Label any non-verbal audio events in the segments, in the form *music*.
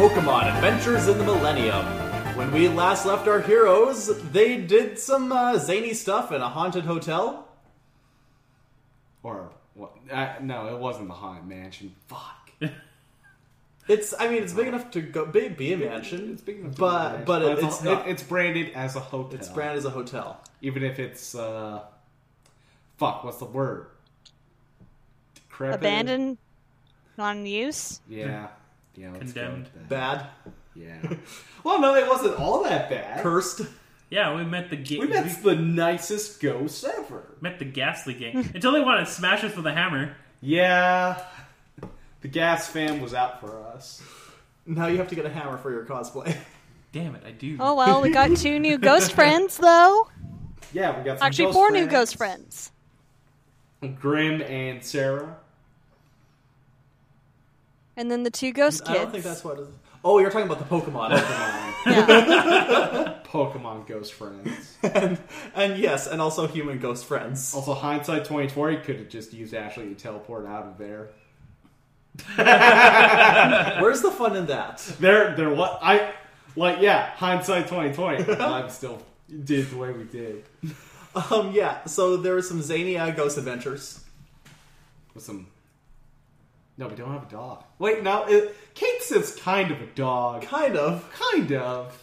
Pokemon Adventures in the Millennium. When we last left our heroes, they did some uh, zany stuff in a haunted hotel. Or what? Uh, no, it wasn't the haunted mansion. Fuck. *laughs* It's, I mean, it's big enough to go be, be a mansion, It's big enough to be a but but it, it's, it's not. it- it's branded as a hotel. it's branded as a hotel. even if it's uh, fuck. What's the word? Decrepit? Abandoned, not in use. Yeah. Yeah. Let's go Condemned. with that. Bad, Yeah. *laughs* well, no, it wasn't all that bad. cursed. Yeah, we met the ga- we met the nicest ghost ever. met the ghastly gang *laughs* until they wanted to smash us with a hammer. Yeah. The gas fam was out for us. Now you have to get a hammer for your cosplay. Damn it, I do. Oh well, we got two new *laughs* ghost friends though. Yeah, we got some Actually, ghost four friends. new ghost friends. Grim and Sarah. And then the two ghost I kids. don't think that's what. It is. Oh, you're talking about the Pokemon. *laughs* Pokemon. *laughs* Pokemon ghost friends. *laughs* and, and yes, and also human ghost friends. Also, hindsight 2020 could have just used Ashley to teleport out of there. Where's the fun in that? There, there. What I like? Yeah, hindsight 2020. I'm still did the way we did Um, yeah. So there were some zany uh, ghost adventures. with some. No, we don't have a dog. Wait, no. It, Kate says kind of a dog. Kind of. Kind of.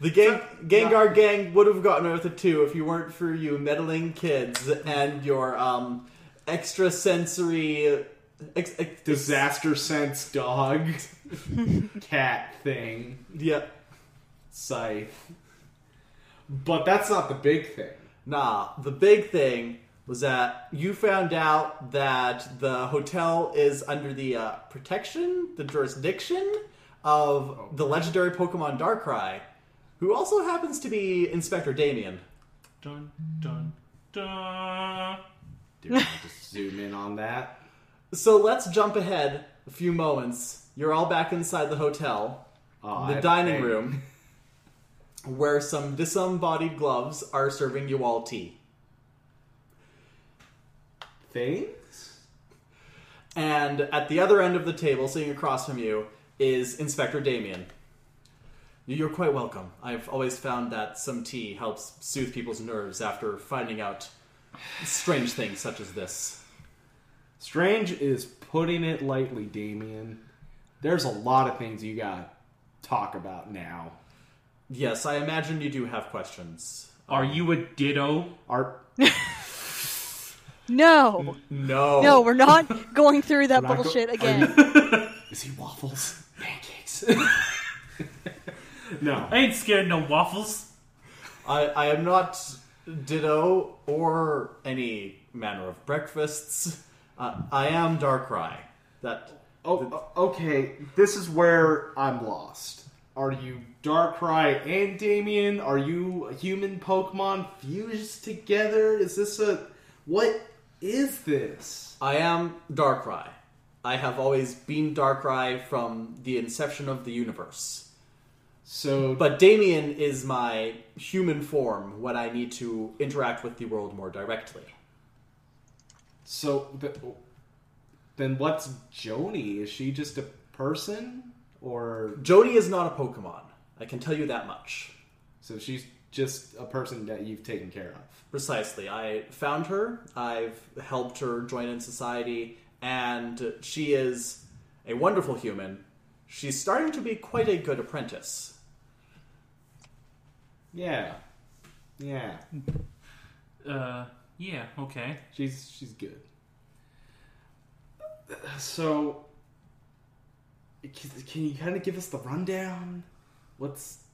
The gang, Gengar gang would have gotten Eartha too if you weren't for you meddling kids and your um, extrasensory ex, ex, Disaster sense dog. *laughs* Cat thing. Yep. Scythe. But that's not the big thing. nah. The big thing was that you found out that the hotel is under the uh, protection, the jurisdiction of the legendary Pokemon Darkrai, who also happens to be Inspector Damien. Dun dun dun. Do you want to just zoom in on that? So let's jump ahead a few moments. You're all back inside the hotel. Oh, the have dining room where some disembodied gloves are serving you all tea. Things? And at the other end of the table, sitting across from you, is Inspector Damien. You're quite welcome. I've always found that some tea helps soothe people's nerves after finding out strange things such as this. Strange is putting it lightly, Damien. There's a lot of things you got to talk about now. Yes, I imagine you do have questions. Are you a ditto? Our *laughs* No, No. no, we're not going through that We're go- bullshit are again. *laughs* is he waffles? Pancakes. *laughs* no. I ain't scared no waffles. I, I am not Ditto or any manner of breakfasts. Uh, I am Darkrai. That Oh, okay. This is where I'm lost. Are you Darkrai and Damien? Are you a human Pokemon fused together? Is this a what is this? I am Darkrai. I have always been Darkrai from the inception of the universe. So, But Damien is my human form when I need to interact with the world more directly. so the, then what's Joni? Is she just a person, or Joni is not a Pokemon. I can tell you that much. so she's just a person that you've taken care of? Precisely. I found her, I've helped her join in society, and she is a wonderful human. She's starting to be quite a good apprentice. Yeah, yeah. Uh, yeah, okay. She's she's good. So, can, can you kind of give us the rundown? What's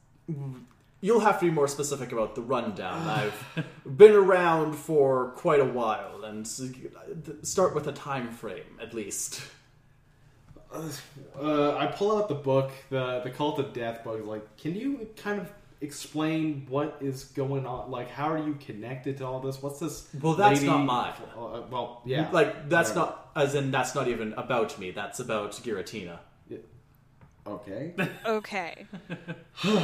You'll have to be more specific about the rundown. *laughs* I've been around for quite a while, and start with a time frame at least. uh, I pull out the book, the the Cult of Death book. Like, can you kind of explain what is going on? Like, how are you connected to all this? What's this? Well, that's lady- not mine. Uh, well, yeah, Like that's whatever. not as in that's not even about me. That's about Giratina. Okay. Okay.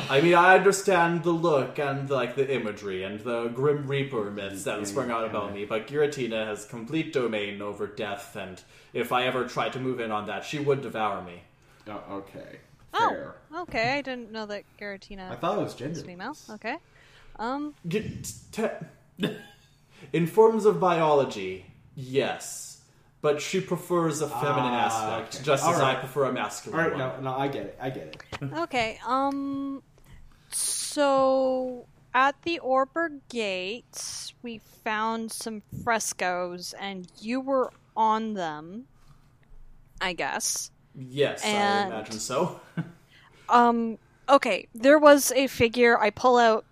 I mean, I understand the look and like the imagery and the Grim Reaper myths that sprung out about me, but Giratina has complete domain over death, and if I ever tried to move in on that, she would devour me. Oh, okay. Oh, Fair. okay. I didn't know that Giratina. I thought it was was gender. female. Okay. Um. G- te- *laughs* In forms of biology, yes. But she prefers a feminine Ah, aspect, okay. just as Alright. I prefer a masculine All right, one. no, no, I get it. I get it. Okay. Um. So at the Orber Gate, we found some frescoes, and you were on them. I guess. Yes, And- I imagine so. *laughs* Um. Okay. There was a figure. I pull out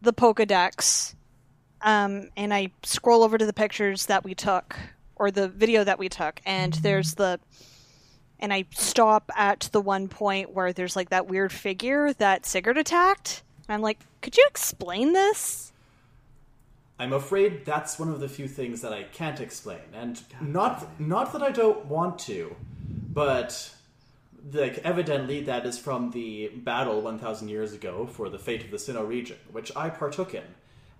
the Pokedex, um, and I scroll over to the pictures that we took, or the video that we took, and there's the. And I stop at the one point where there's like that weird figure that Sigurd attacked. And I'm like, could you explain this? I'm afraid that's one of the few things that I can't explain, and not not that I don't want to, but like evidently that is from the battle 1,000 years ago for the fate of the Sinnoh region, which I partook in,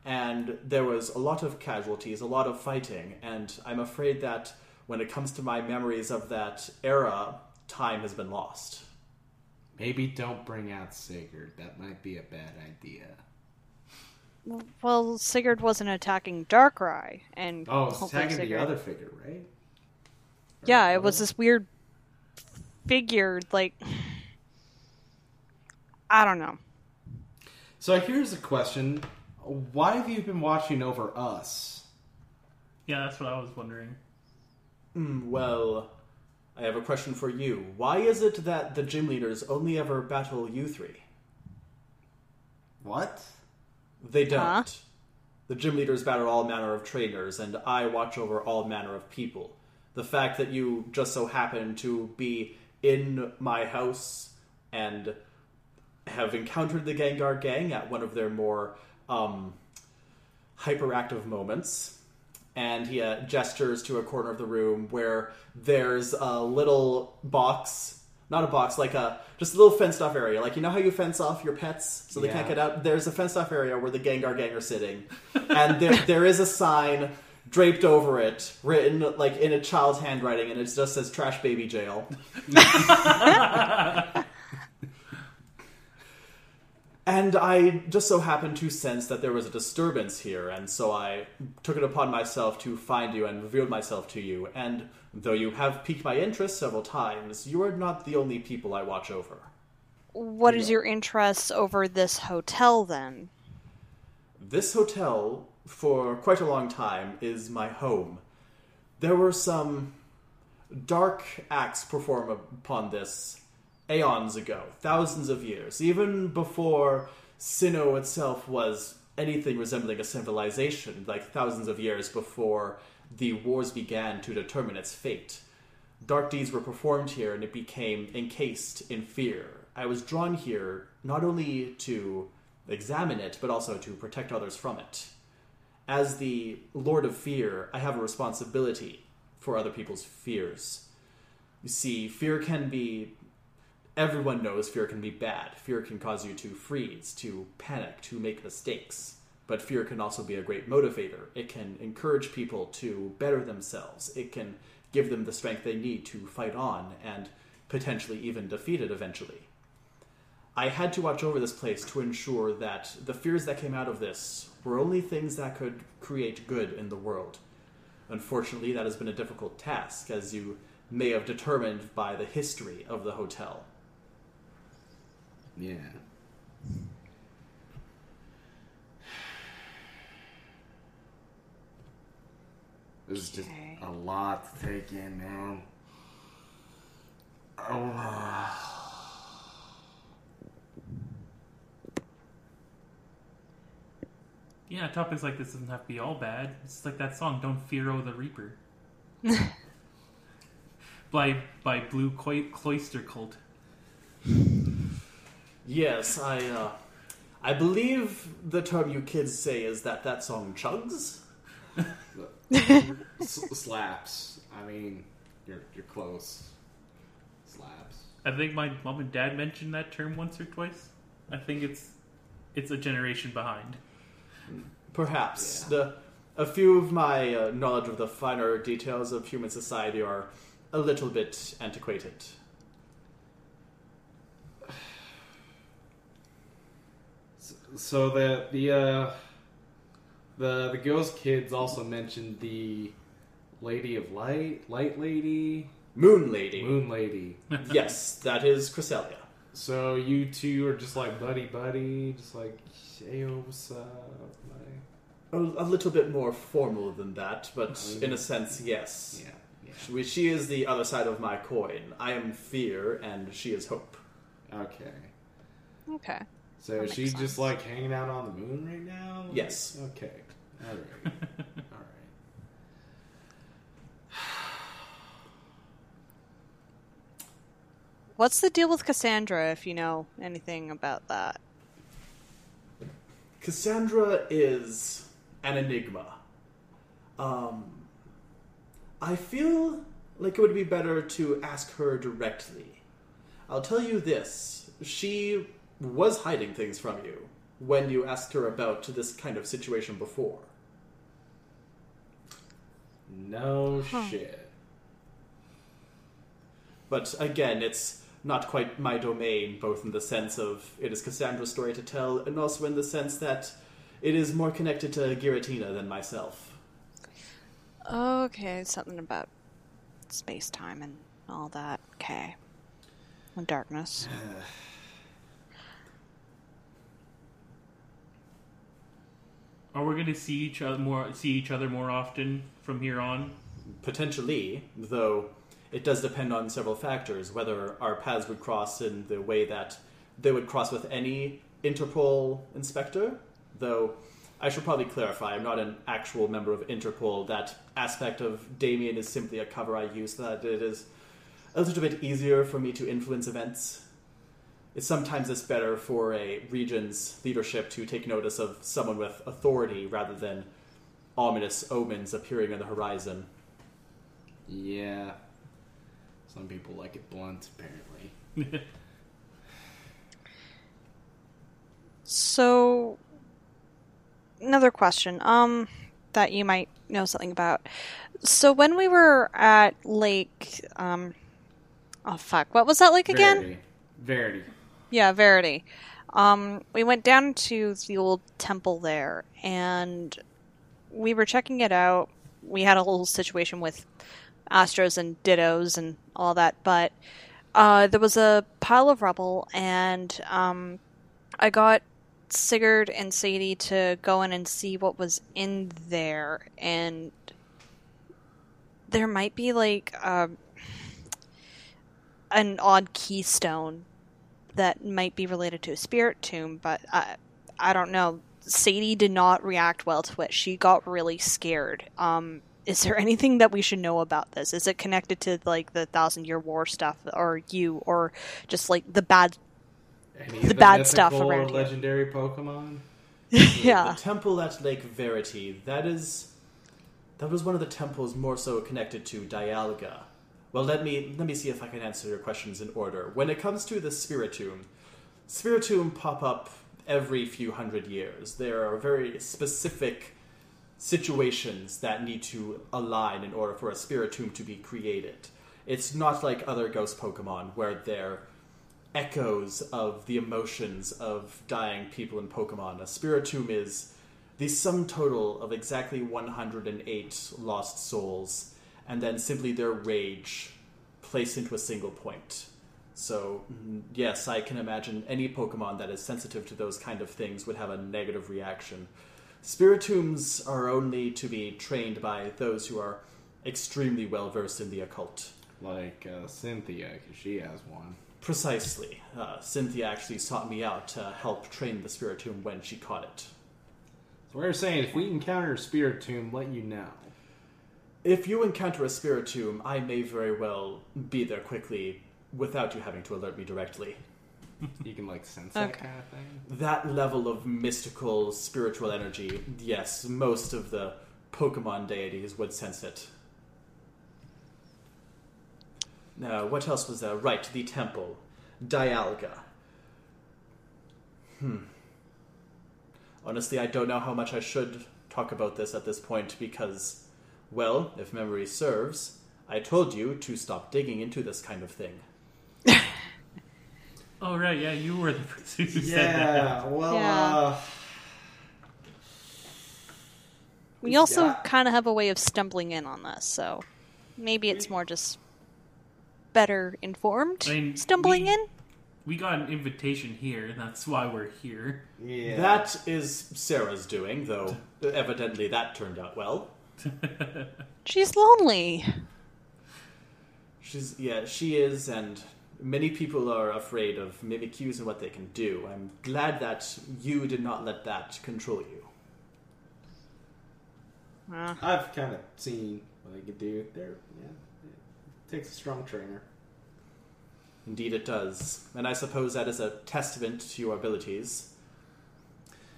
and there was a lot of casualties, a lot of fighting, and I'm afraid that when it comes to my memories of that era, time has been lost. Maybe don't bring out Sigurd. That might be a bad idea. Well, Sigurd wasn't attacking Darkrai, and Oh, it's hopefully attacking the other figure, right? Yeah, it was this weird figure, like I don't know. So here's a question: Why have you been watching over us? Yeah, that's what I was wondering. Hmm, well, I have a question for you. Why is it that the gym leaders only ever battle you three? What? They don't. Huh? The gym leaders battle all manner of trainers, and I watch over all manner of people. The fact that you just so happen to be in my house and have encountered the Gengar gang at one of their more um, hyperactive moments, and he uh, gestures to a corner of the room where there's a little box. Not a box, like a just a little fenced off area. Like you know how you fence off your pets so they can't get out. There's a fenced off area where the Gengar gang are sitting, *laughs* and there there is a sign draped over it, written like in a child's handwriting, and it just says "Trash Baby Jail." *laughs* *laughs* And I just so happened to sense that there was a disturbance here, and so I took it upon myself to find you and revealed myself to you. And though you have piqued my interest several times, you are not the only people I watch over. What is Yeah. your interest over this hotel then? This hotel, for quite a long time, is my home. There were some dark acts performed upon this aeons ago, thousands of years, even before Sinnoh itself was anything resembling a civilization, like thousands of years before the wars began to determine its fate. Dark deeds were performed here, and it became encased in fear. I was drawn here not only to examine it, but also to protect others from it. As the Lord of Fear, I have a responsibility for other people's fears. You see, fear can be. Everyone knows fear can be bad. Fear can cause you to freeze, to panic, to make mistakes. But fear can also be a great motivator. It can encourage people to better themselves. It can give them the strength they need to fight on and potentially even defeat it eventually. I had to watch over this place to ensure that the fears that came out of this were only things that could create good in the world. Unfortunately, that has been a difficult task, as you may have determined by the history of the hotel. Yeah. This is just Okay. a lot to take in, man. Oh. *sighs* Yeah, topics like this doesn't have to be all bad. It's like that song, "Don't Fear O the Reaper," *laughs* by by Blue Clo- Cloister Cult. Yes, I, uh, I believe the term you kids say is that that song chugs. *laughs* S- slaps. I mean, you're you're close. Slaps. I think my mom and dad mentioned that term once or twice. I think it's it's a generation behind. Perhaps Yeah. the a few of my uh, knowledge of the finer details of human society are a little bit antiquated. So the the uh, the the ghost kids also mentioned the Lady of Light, Light Lady, Moon Lady. Moon Lady. *laughs* Yes, that is Cresselia. So you two are just like buddy buddy, just like hey what's up? Like, A, a little bit more formal than that, but Mm. in a sense, yes. yeah, yeah. She, she is the other side of my coin. I am fear, and she is hope. Okay. Okay. So That is she makes just like hanging out on the moon right now? Yes. Okay. All right. *laughs* All right. *sighs* What's the deal with Cassandra, if you know anything about that? Cassandra is an enigma. Um, I feel like it would be better to ask her directly. I'll tell you this she was hiding things from you when you asked her about this kind of situation before. No Huh. shit. But again, it's not quite my domain, both in the sense of it is Cassandra's story to tell, and also in the sense that it is more connected to Giratina than myself. Okay, something about space time and all that. Okay. And darkness. Are we going to see each other more? See each other more often from here on? Potentially, though it does depend on several factors, whether our paths would cross in the way that they would cross with any Interpol inspector, though I should probably clarify, I'm not an actual member of Interpol. That aspect of Damien is simply a cover I use so that it is a little bit easier for me to influence events. It's sometimes it's better for a region's leadership to take notice of someone with authority rather than ominous omens appearing on the horizon. Yeah. Some people like it blunt, apparently. *laughs* So, another question, um, that you might know something about. So, when we were at Lake, um, oh fuck, what was that lake again? Verity. Verity. Yeah, Verity. Um, we went down to the old temple there, and we were checking it out. We had a little situation with Astros and Dittos and all that, but uh, there was a pile of rubble, and um, I got Sigurd and Sadie to go in and see what was in there, and there might be like um an odd keystone that might be related to a Spiritomb, but I, I don't know. Sadie did not react well to it. She got really scared. Um, is there *laughs* anything that we should know about this? Is it connected to like the Thousand Year War stuff, or you, or just like the bad? Any The of bad stuff around here. legendary Pokemon? *laughs* yeah. The temple at Lake Verity, that is that was one of the temples more so connected to Dialga. Well, let me let me see if I can answer your questions in order. When it comes to the Spiritomb, Spiritomb pop up every few hundred years. There are very specific situations that need to align in order for a Spiritomb to be created. It's not like other ghost Pokemon where they're echoes of the emotions of dying people in Pokemon. A Spiritomb is the sum total of exactly 108 lost souls, and then simply their rage placed into a single point. So, mm, yes, I can imagine any Pokemon that is sensitive to those kind of things would have a negative reaction. Spiritombs are only to be trained by those who are extremely well versed in the occult. Like uh, Cynthia, because she has one. Precisely. Uh, Cynthia actually sought me out to help train the Spiritomb when she caught it. So we are saying if we encounter a Spiritomb, let you know. If you encounter a Spiritomb, I may very well be there quickly without you having to alert me directly. You can like sense that Okay. kind of thing. That level of mystical, spiritual energy, yes, most of the Pokemon deities would sense it. Now, what else was there? Right, the temple. Dialga. Hmm. Honestly, I don't know how much I should talk about this at this point because, well, if memory serves, I told you to stop digging into this kind of thing. *laughs* Oh right, yeah, you were the person who said Yeah, that. well, Yeah. uh, We also Yeah. kind of have a way of stumbling in on this, so maybe it's more just better informed I mean, stumbling we- in. We got an invitation here, and that's why we're here. yeah. That is Sarah's doing, though evidently that turned out well. *laughs* She's lonely. She's yeah, she is, and many people are afraid of Mimikyus and what they can do. I'm glad that you did not let that control you. Uh, I've kind of seen what they can do. There, yeah, it takes a strong trainer. Indeed, it does, and I suppose that is a testament to your abilities.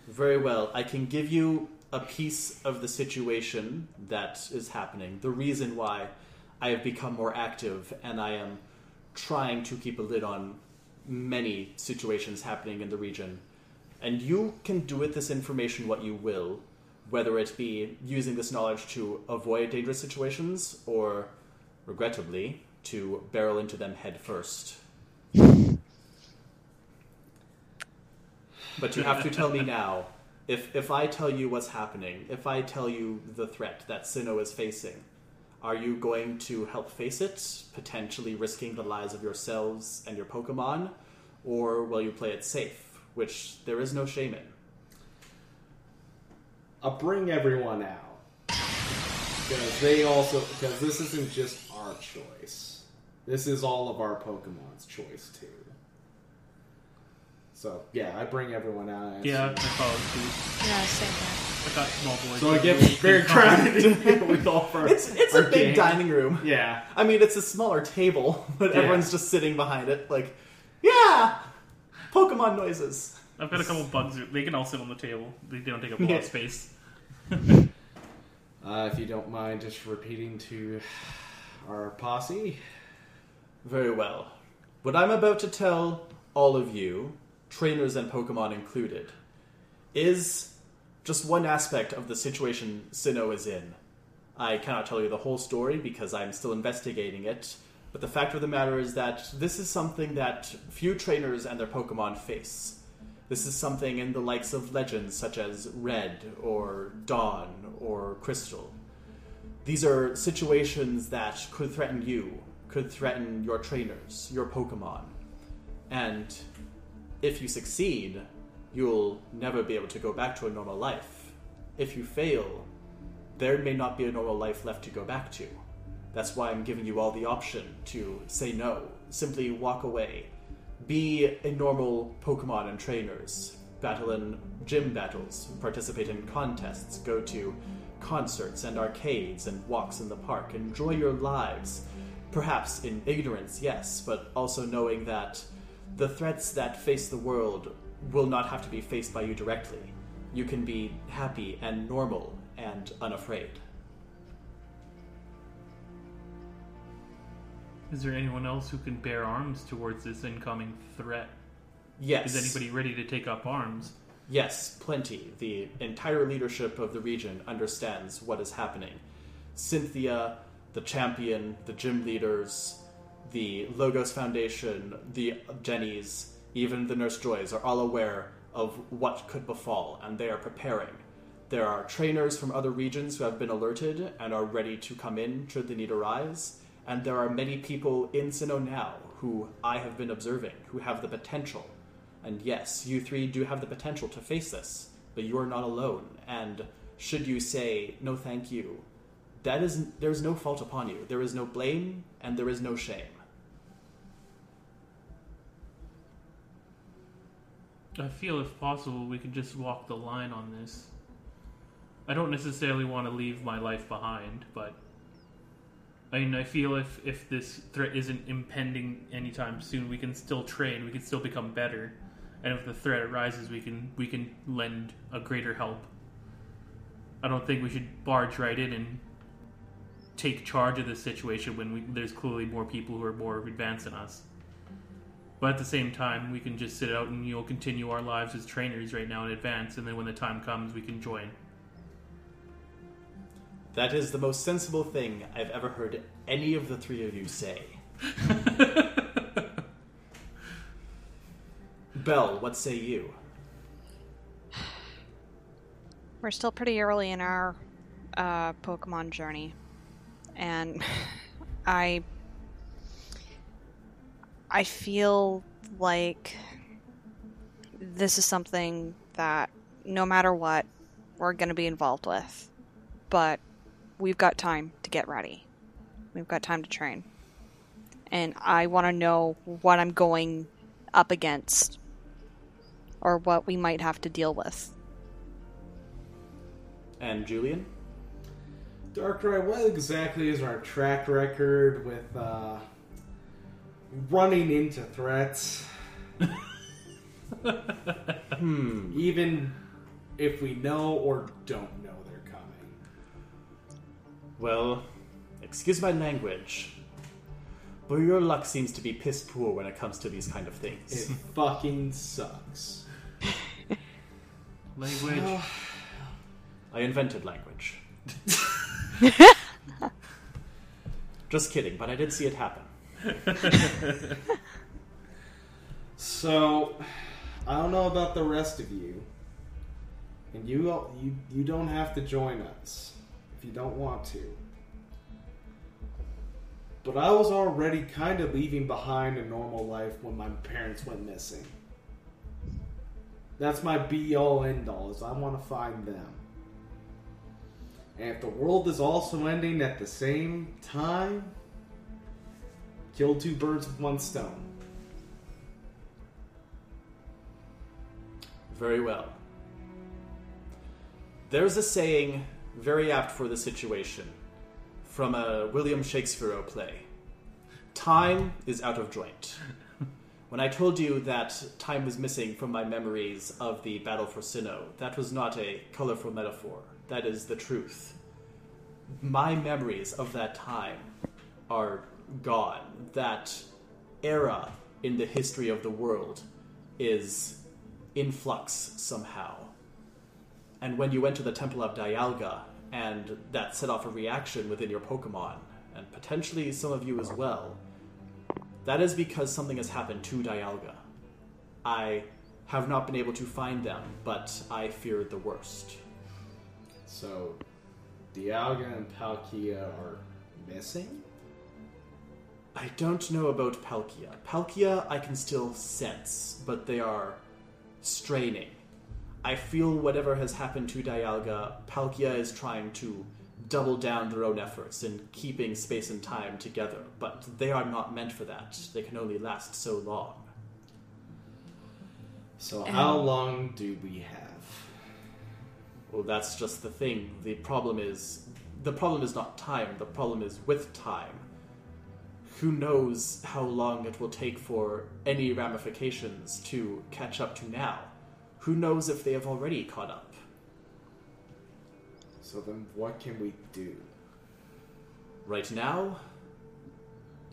Very well, I can give you a piece of the situation that is happening. The reason why I have become more active, and I am trying to keep a lid on many situations happening in the region. And you can do with this information what you will, whether it be using this knowledge to avoid dangerous situations or, regrettably, to barrel into them head first. *laughs* But you have to tell me now. If if I tell you what's happening, if I tell you the threat that Sinnoh is facing, are you going to help face it, potentially risking the lives of yourselves and your Pokemon, or will you play it safe, which there is no shame in? I'll bring everyone out because they also because this isn't just our choice. This is all of our Pokemon's choice too. So yeah, I bring everyone out. and Yeah, I see- followed suit. yeah, same here. I thought small boys. So it gets really very crowded *laughs* with all of our. It's it's our a big gang. dining room. Yeah, I mean, it's a smaller table, *laughs* but Yeah. everyone's just sitting behind it, like, yeah, Pokemon noises. I've got a couple bugs. They can all sit on the table. They don't take up a lot Yeah. of space. uh, if you don't mind, just repeating to our posse. Very well. What I'm about to tell all of you, trainers and Pokemon included, is just one aspect of the situation Sinnoh is in. I cannot tell you the whole story because I'm still investigating it, but the fact of the matter is that this is something that few trainers and their Pokemon face. This is something in the likes of legends such as Red or Dawn or Crystal. These are situations that could threaten you, could threaten your trainers, your Pokemon. And if you succeed, you'll never be able to go back to a normal life. If you fail, there may not be a normal life left to go back to. That's why I'm giving you all the option to say no, simply walk away. Be a normal Pokemon and trainers. Battle in gym battles, participate in contests, go to concerts and arcades and walks in the park. Enjoy your lives. Perhaps in ignorance, yes, but also knowing that the threats that face the world will not have to be faced by you directly. You can be happy and normal and unafraid. Is there anyone else who can bear arms towards this incoming threat? Yes. Is anybody ready to take up arms? Yes, plenty. The entire leadership of the region understands what is happening. Cynthia, the champion, the gym leaders, the Logos Foundation, the Jennies, even the Nurse Joys are all aware of what could befall, and they are preparing. There are trainers from other regions who have been alerted and are ready to come in should the need arise, and there are many people in Sinnoh now who I have been observing who have the potential and yes, you three do have the potential to face this, but you are not alone. And should you say no, thank you, that is there is no fault upon you. There is no blame, and there is no shame. I feel if possible we could just walk the line on this. I don't necessarily want to leave my life behind, but I mean I feel if if this threat isn't impending anytime soon, we can still train, we can still become better. And if the threat arises, we can we can lend a greater help. I don't think we should barge right in and take charge of this situation when we, there's clearly more people who are more advanced than us. But at the same time, we can just sit out and you know continue our lives as trainers right now in advance, and then when the time comes, we can join. That is the most sensible thing I've ever heard any of the three of you say. *laughs* Bell, what say you? We're still pretty early in our uh, Pokemon journey, and *laughs* I I feel like this is something that no matter what we're going to be involved with, but we've got time to get ready. We've got time to train, and I want to know what I'm going up against or what we might have to deal with. And Julian? Darkrai, what exactly is our track record with uh, running into threats? Hmm. Even if we know or don't know they're coming. Well, excuse my language, but your luck seems to be piss poor when it comes to these kind of things. It fucking sucks. *laughs* Language. I invented language. *laughs* Just kidding, but I did see it happen. *laughs* So, I don't know about the rest of you, and you you you don't have to join us if you don't want to. But I was already kind of leaving behind a normal life when my parents went missing. That's my be all end all is I want to find them. And if the world is also ending at the same time, kill two birds with one stone. Very well. There's a saying very apt for the situation from a William Shakespeare play Time is out of joint. *laughs* When I told you that time was missing from my memories of the Battle for Sinnoh, that was not a colorful metaphor. That is the truth. My memories of that time are gone. That era in the history of the world is in flux somehow. And when you went to the Temple of Dialga, and that set off a reaction within your Pokemon, and potentially some of you as well, that is because something has happened to Dialga. I have not been able to find them, but I fear the worst. So, Dialga and Palkia are missing? I don't know about Palkia. Palkia I can still sense, but they are straining. I feel whatever has happened to Dialga, Palkia is trying to double down their own efforts in keeping space and time together, but they are not meant for that. They can only last so long. So, how um, long do we have? Well, that's just the thing. The problem is the problem is not time. The problem is with time. Who knows how long it will take for any ramifications to catch up to now? Who knows if they have already caught up? So, then what can we do? Right now,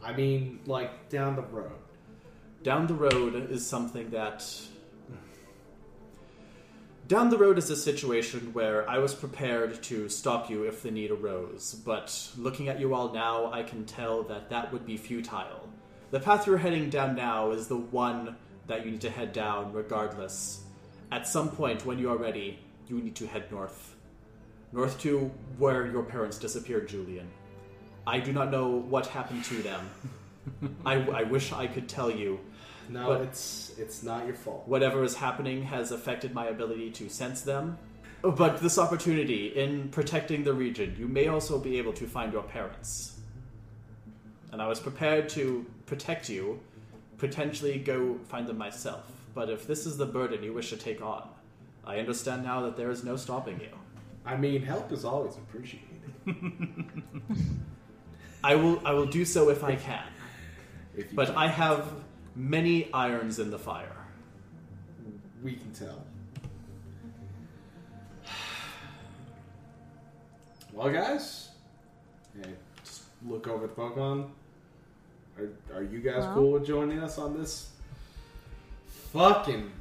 I mean, like, down the road. down the road is something that. Down the road is a situation where I was prepared to stop you if the need arose, but looking at you all now, I can tell that that would be futile. The path you're heading down now is the one that you need to head down regardless. At some point, when you are ready, you need to head north. North to where your parents disappeared, Julian. I do not know what happened to them. *laughs* I, I wish I could tell you. No, But- it's it's not your fault. Whatever is happening has affected my ability to sense them. But this opportunity in protecting the region, you may also be able to find your parents. And I was prepared to protect you, potentially go find them myself. But if this is the burden you wish to take on, I understand now that there is no stopping you. I mean, help is always appreciated. *laughs* *laughs* I will I will do so if I can. If But can. I have many irons in the fire. we can tell. Well, guys, hey, just look over the Pokemon. Are, are you guys Well. cool with joining us on this fucking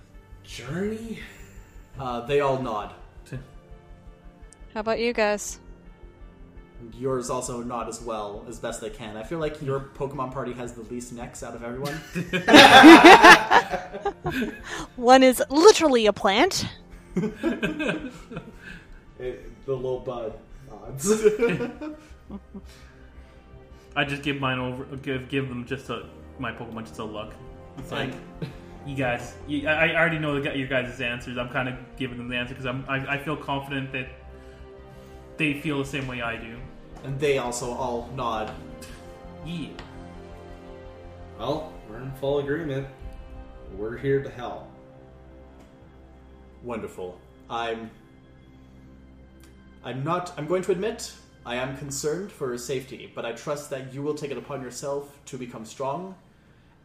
journey? Uh, they all nod. How about you guys? Yours also not as well as best they can. I feel like your Pokemon party has the least necks out of everyone. *laughs* One is literally a plant. *laughs* It- the little bud nods. *laughs* I just give mine over. Give give them just a my Pokemon just a look. It's like you guys. You, I, I already know the, your guys' answers. I'm kind of giving them the answer because I'm. I, I feel confident that they feel the same way I do. And they also all nod. Yeah. well, we're in full agreement. We're here to help. Wonderful. I'm. I'm not. I'm going to admit I am concerned for her safety, but I trust that you will take it upon yourself to become strong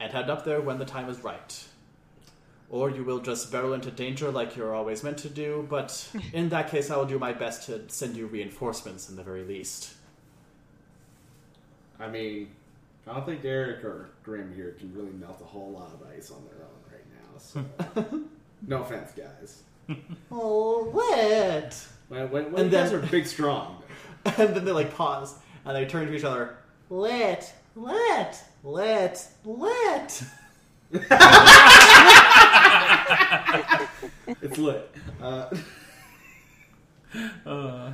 and head up there when the time is right. Or you will just barrel into danger like you're always meant to do, but *laughs* in that case, I will do my best to send you reinforcements in the very least. I mean, I don't think Eric or Grim here can really melt a whole lot of ice on their own right now. So, *laughs* no offense, guys. *laughs* Oh, what? When, when, when And you guys are big, strong. *laughs* And then they like pause and they turn to each other. Lit, lit, lit, lit. It's lit. Uh, Uh,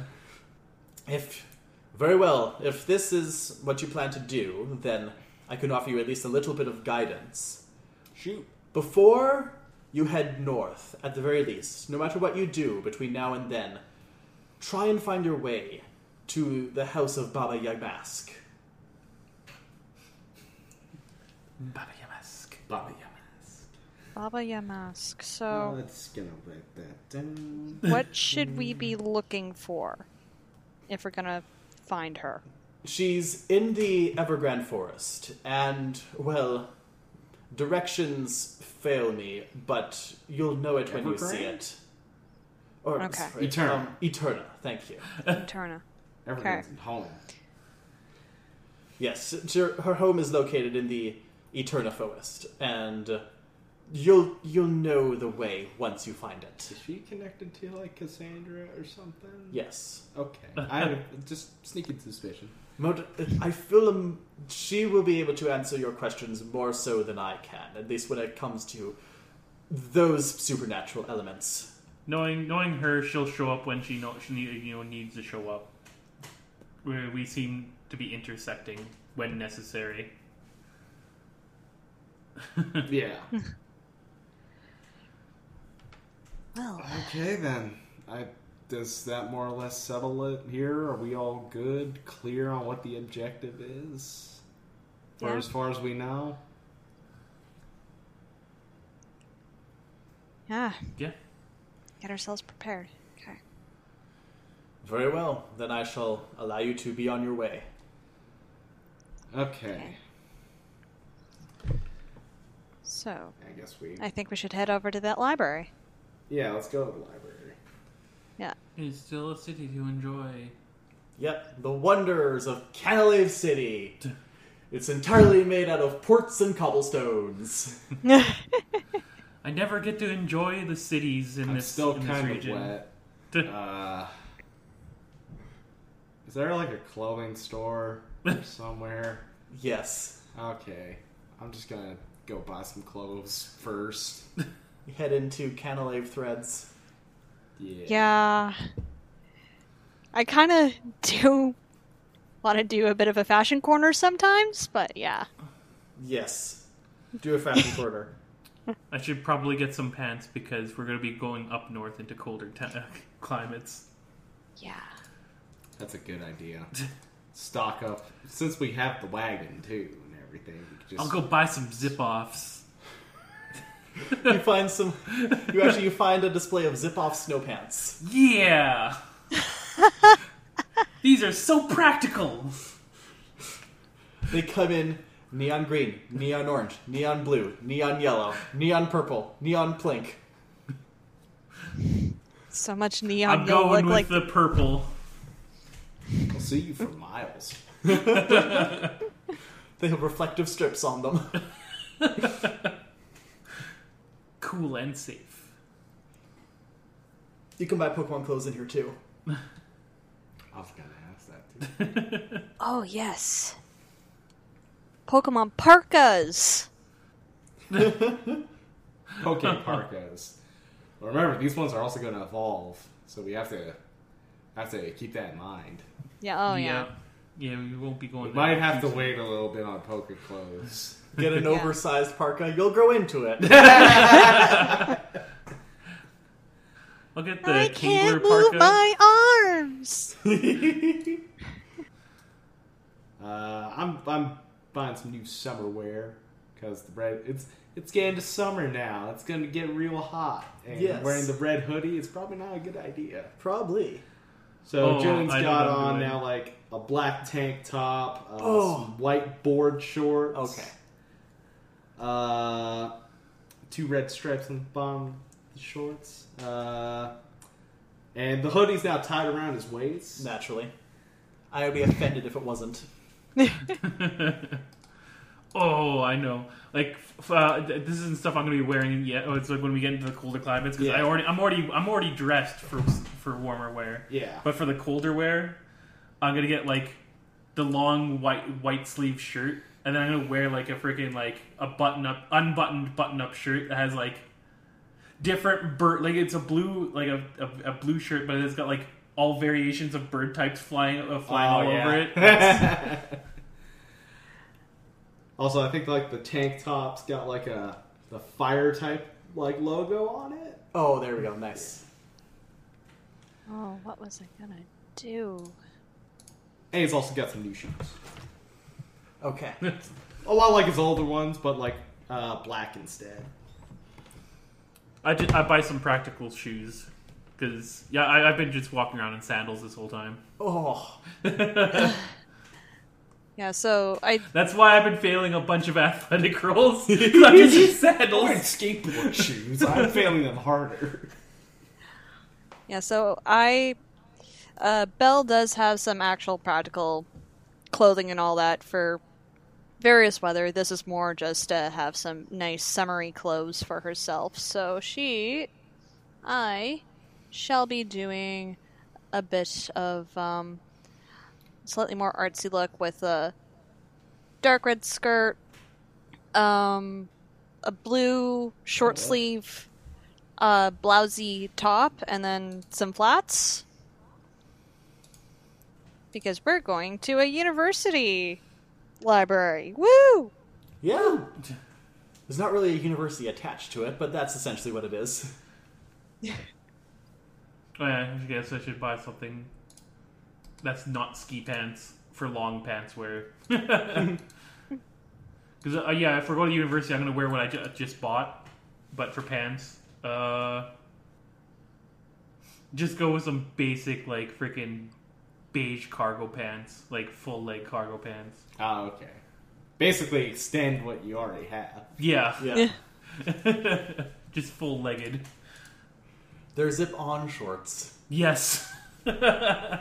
If very well, if this is what you plan to do, then I can offer you at least a little bit of guidance. shoot. Before you head north, at the very least, no matter what you do between now and then, try and find your way to the house of Baba Yamask. Baba Yamask. Baba Yamask. Baba Yamask. So, let's gonna write that down. what should we be looking for if we're gonna find her? She's in the Evergrande Forest, and, well, directions fail me, but you'll know it when you see it. Or, Okay. sorry, Eterna. Um, Eterna, thank you. Turna. Everything's home. Yes, her, her home is located in the Eterna Forest, and uh, you'll you'll know the way once you find it. Is she connected to like Cassandra or something? Yes, Okay. I have just sneaking suspicion. Mod- I feel um, she will be able to answer your questions more so than I can, at least when it comes to those supernatural elements. Knowing knowing her, she'll show up when she know she need, you know needs to show up. We we seem to be intersecting when necessary. *laughs* Yeah. Well, okay then. I does that more or less settle it here? Are we all good, clear on what the objective is? For Yeah. as far as we know? yeah. Yeah. Get ourselves prepared. Okay. Very well, then I shall allow you to be on your way. Okay. So, I guess we I think we should head over to that library. Yeah, let's go to the library. Yeah. It's still a city to enjoy. Yep, the wonders of Canalave City. It's entirely made out of ports and cobblestones. *laughs* I never get to enjoy the cities in I'm this still in this kind of region. wet. *laughs* Uh, is there like a clothing store somewhere? Yes. Okay, I'm just gonna go buy some clothes first. *laughs* You head into Canalave Threads. Yeah. Yeah. I kind of do want to do a bit of a fashion corner sometimes, but yeah. Yes. Do a fashion *laughs* corner. I should probably get some pants because we're going to be going up north into colder te- uh, climates. Yeah. That's a good idea. Stock up since we have the wagon too and everything. We could just I'll go buy some zip offs. *laughs* you find some. You actually you find a display of zip-off snow pants. Yeah! *laughs* These are so practical! They come in neon green, neon orange, neon blue, neon yellow, neon purple, neon pink. So much neon. I'm going look with like the purple. I'll see you for miles. *laughs* They have reflective strips on them. Cool and safe. You can buy Pokemon clothes in here too. I was gonna ask that too. *laughs* Oh yes. Pokemon parkas. *laughs* Poke parkas. But remember, these ones are also going to evolve, so we have to have to keep that in mind. Yeah. Oh yeah. yeah. we won't be going. We might have to wait a little bit on poke clothes. Get an Yeah. oversized parka, you'll grow into it. *laughs* I'll get the I can't parka. move my arms. *laughs* Uh, I'm I'm buying some new summer wear because the red it's it's getting to summer now. It's going to get real hot, and Yes. wearing the red hoodie is probably not a good idea. Probably. So Oh, Julian's I got on now like a black tank top, uh, Oh. some white board shorts. Okay. Uh, two red stripes on the bottom of the shorts. Uh, and the hoodie's now tied around his waist. Naturally. I would be offended if it wasn't. *laughs* oh, I know. Like f- uh, th- this isn't stuff I'm going to be wearing yet. Oh, it's like when we get into the colder climates because I already, I'm already, I'm already dressed for for warmer wear. Yeah. But for the colder wear, I'm gonna get like the long white white sleeve shirt, and then I'm gonna wear like a freaking like a button up, unbuttoned button up shirt that has like different bird, like it's a blue like a, a, a blue shirt, but it's got like all variations of bird types flying uh, flying Oh, all yeah. over it. *laughs* *laughs* also, I think like the tank top's got like a the fire type like logo on it. Oh, there we go. Nice. Oh, what was I gonna do? And he's also got some new shoes. Okay. *laughs* A lot like his older ones, but like uh, black instead. I just, I buy some practical shoes because yeah, I, I've been just walking around in sandals this whole time. Oh, *laughs* Yeah. So I That's why I've been failing a bunch of athletic rolls. *laughs* 'cause I'm using sandals. skateboard shoes. I'm failing them harder. Yeah, so I uh Belle does have some actual practical clothing and all that for various weather. This is more just to have some nice summery clothes for herself. So she I shall be doing a bit of um slightly more artsy look with a dark red skirt, um a blue short sleeve uh, blousy top and then some flats. Because we're going to a university library. Woo! yeah. There's not really a university attached to it, but that's essentially what it is. *laughs* Oh, yeah, I guess I should buy something that's not ski pants for long pants wear. *laughs* Because uh, yeah, if we're going to university, I'm going to wear what I ju- just bought, but for pants, uh, just go with some basic like freaking beige cargo pants, like full leg cargo pants. Oh, okay. Basically, extend what you already have. Yeah, Yeah. *laughs* just full legged. They're zip-on shorts. Yes. *laughs* They're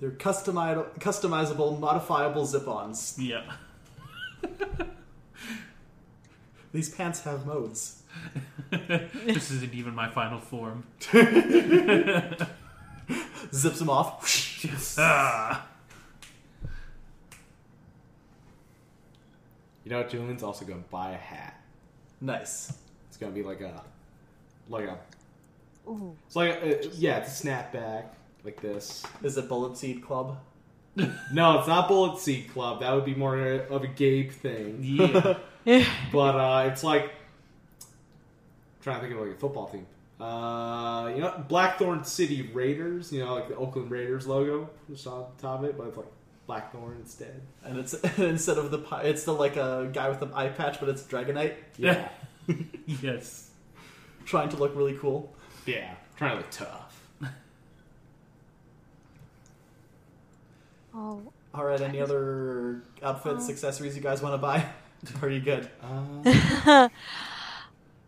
customi- customizable, modifiable zip-ons. yeah. *laughs* These pants have modes. this isn't even my final form. *laughs* Zips him off. *laughs* Ah. You know what? Julian's also going to buy a hat. nice. It's going to be like a, like a, Ooh. it's like a, uh, yeah, it's a snapback like this. Is it Bullet Seed Club? *laughs* No, it's not Bullet Seed Club. That would be more of a Gabe thing. Yeah. But uh, it's like trying to think of like a football team. Uh, you know, Blackthorn City Raiders. You know, like the Oakland Raiders logo just on top of it, but it's like Blackthorn instead. And it's *laughs* instead of the pi- it's still like a guy with an eye patch, but it's Dragonite Yeah, *laughs* yes. trying to look really cool. yeah, trying to look tough. Oh, All right, any other outfits, Oh. accessories you guys want to buy? *laughs* Are you good? Uh,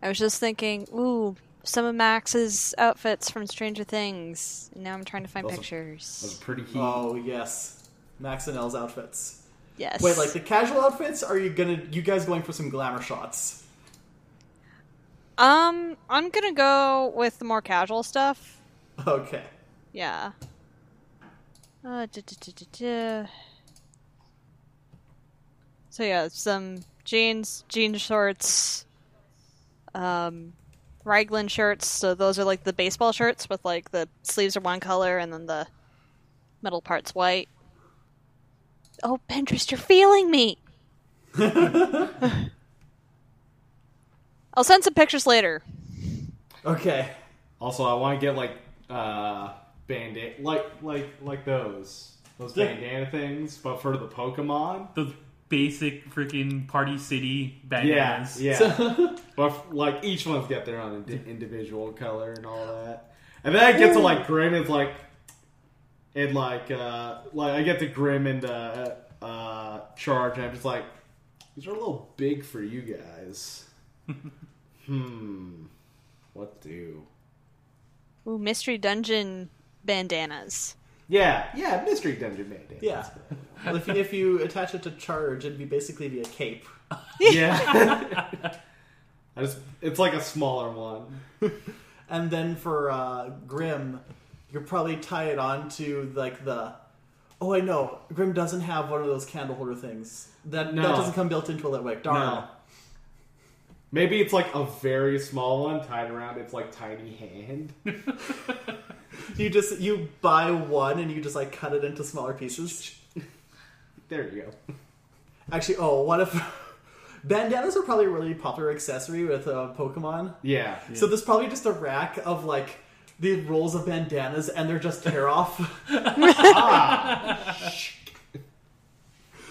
I was just thinking, ooh, some of Max's outfits from Stranger Things. Now I'm trying to find Those are- those pictures. are pretty heat. Oh yes, Max and L's outfits. Yes. Wait, like the casual outfits? Are you gonna you guys going for some glamour shots? Um, I'm gonna go with the more casual stuff. Okay. Yeah. Uh, duh, duh, duh, duh, duh. So yeah, some jeans, jean shorts, um, Raglan shirts. So those are like the baseball shirts with like the sleeves are one color and then the middle part's white. Oh, Pinterest, you're feeling me. *laughs* I'll send some pictures later. Okay. Also, I want to get like uh bandana, like like like those those Yeah. bandana things, but for the Pokemon. The basic freaking Party City Yeah, bandanas. yeah. *laughs* but like each one's got their own indi- individual color and all that. And then I get to like Grim and like and like uh like I get to Grim and uh uh Charge and I'm just like these are a little big for you guys. *laughs* hmm. What do? Ooh, mystery dungeon bandanas. Yeah, yeah, Mystery Dungeon Bandana. Yeah. Well, if you, if you attach it to charge, it'd be basically be a cape. Yeah. *laughs* I just it's like a smaller one. And then for uh, Grim, you could probably tie it on to like the. Oh, I know. Grim doesn't have one of those candle holder things. That No. that doesn't come built into a lit wick. Darn. No. Maybe it's like a very small one tied around its like tiny hand. *laughs* You just you buy one and you just like cut it into smaller pieces. There you go. Actually, oh, what if *laughs* bandanas are probably a really popular accessory with uh, Pokemon? Yeah. So there's probably just a rack of like the rolls of bandanas, and they're just tear off. *laughs*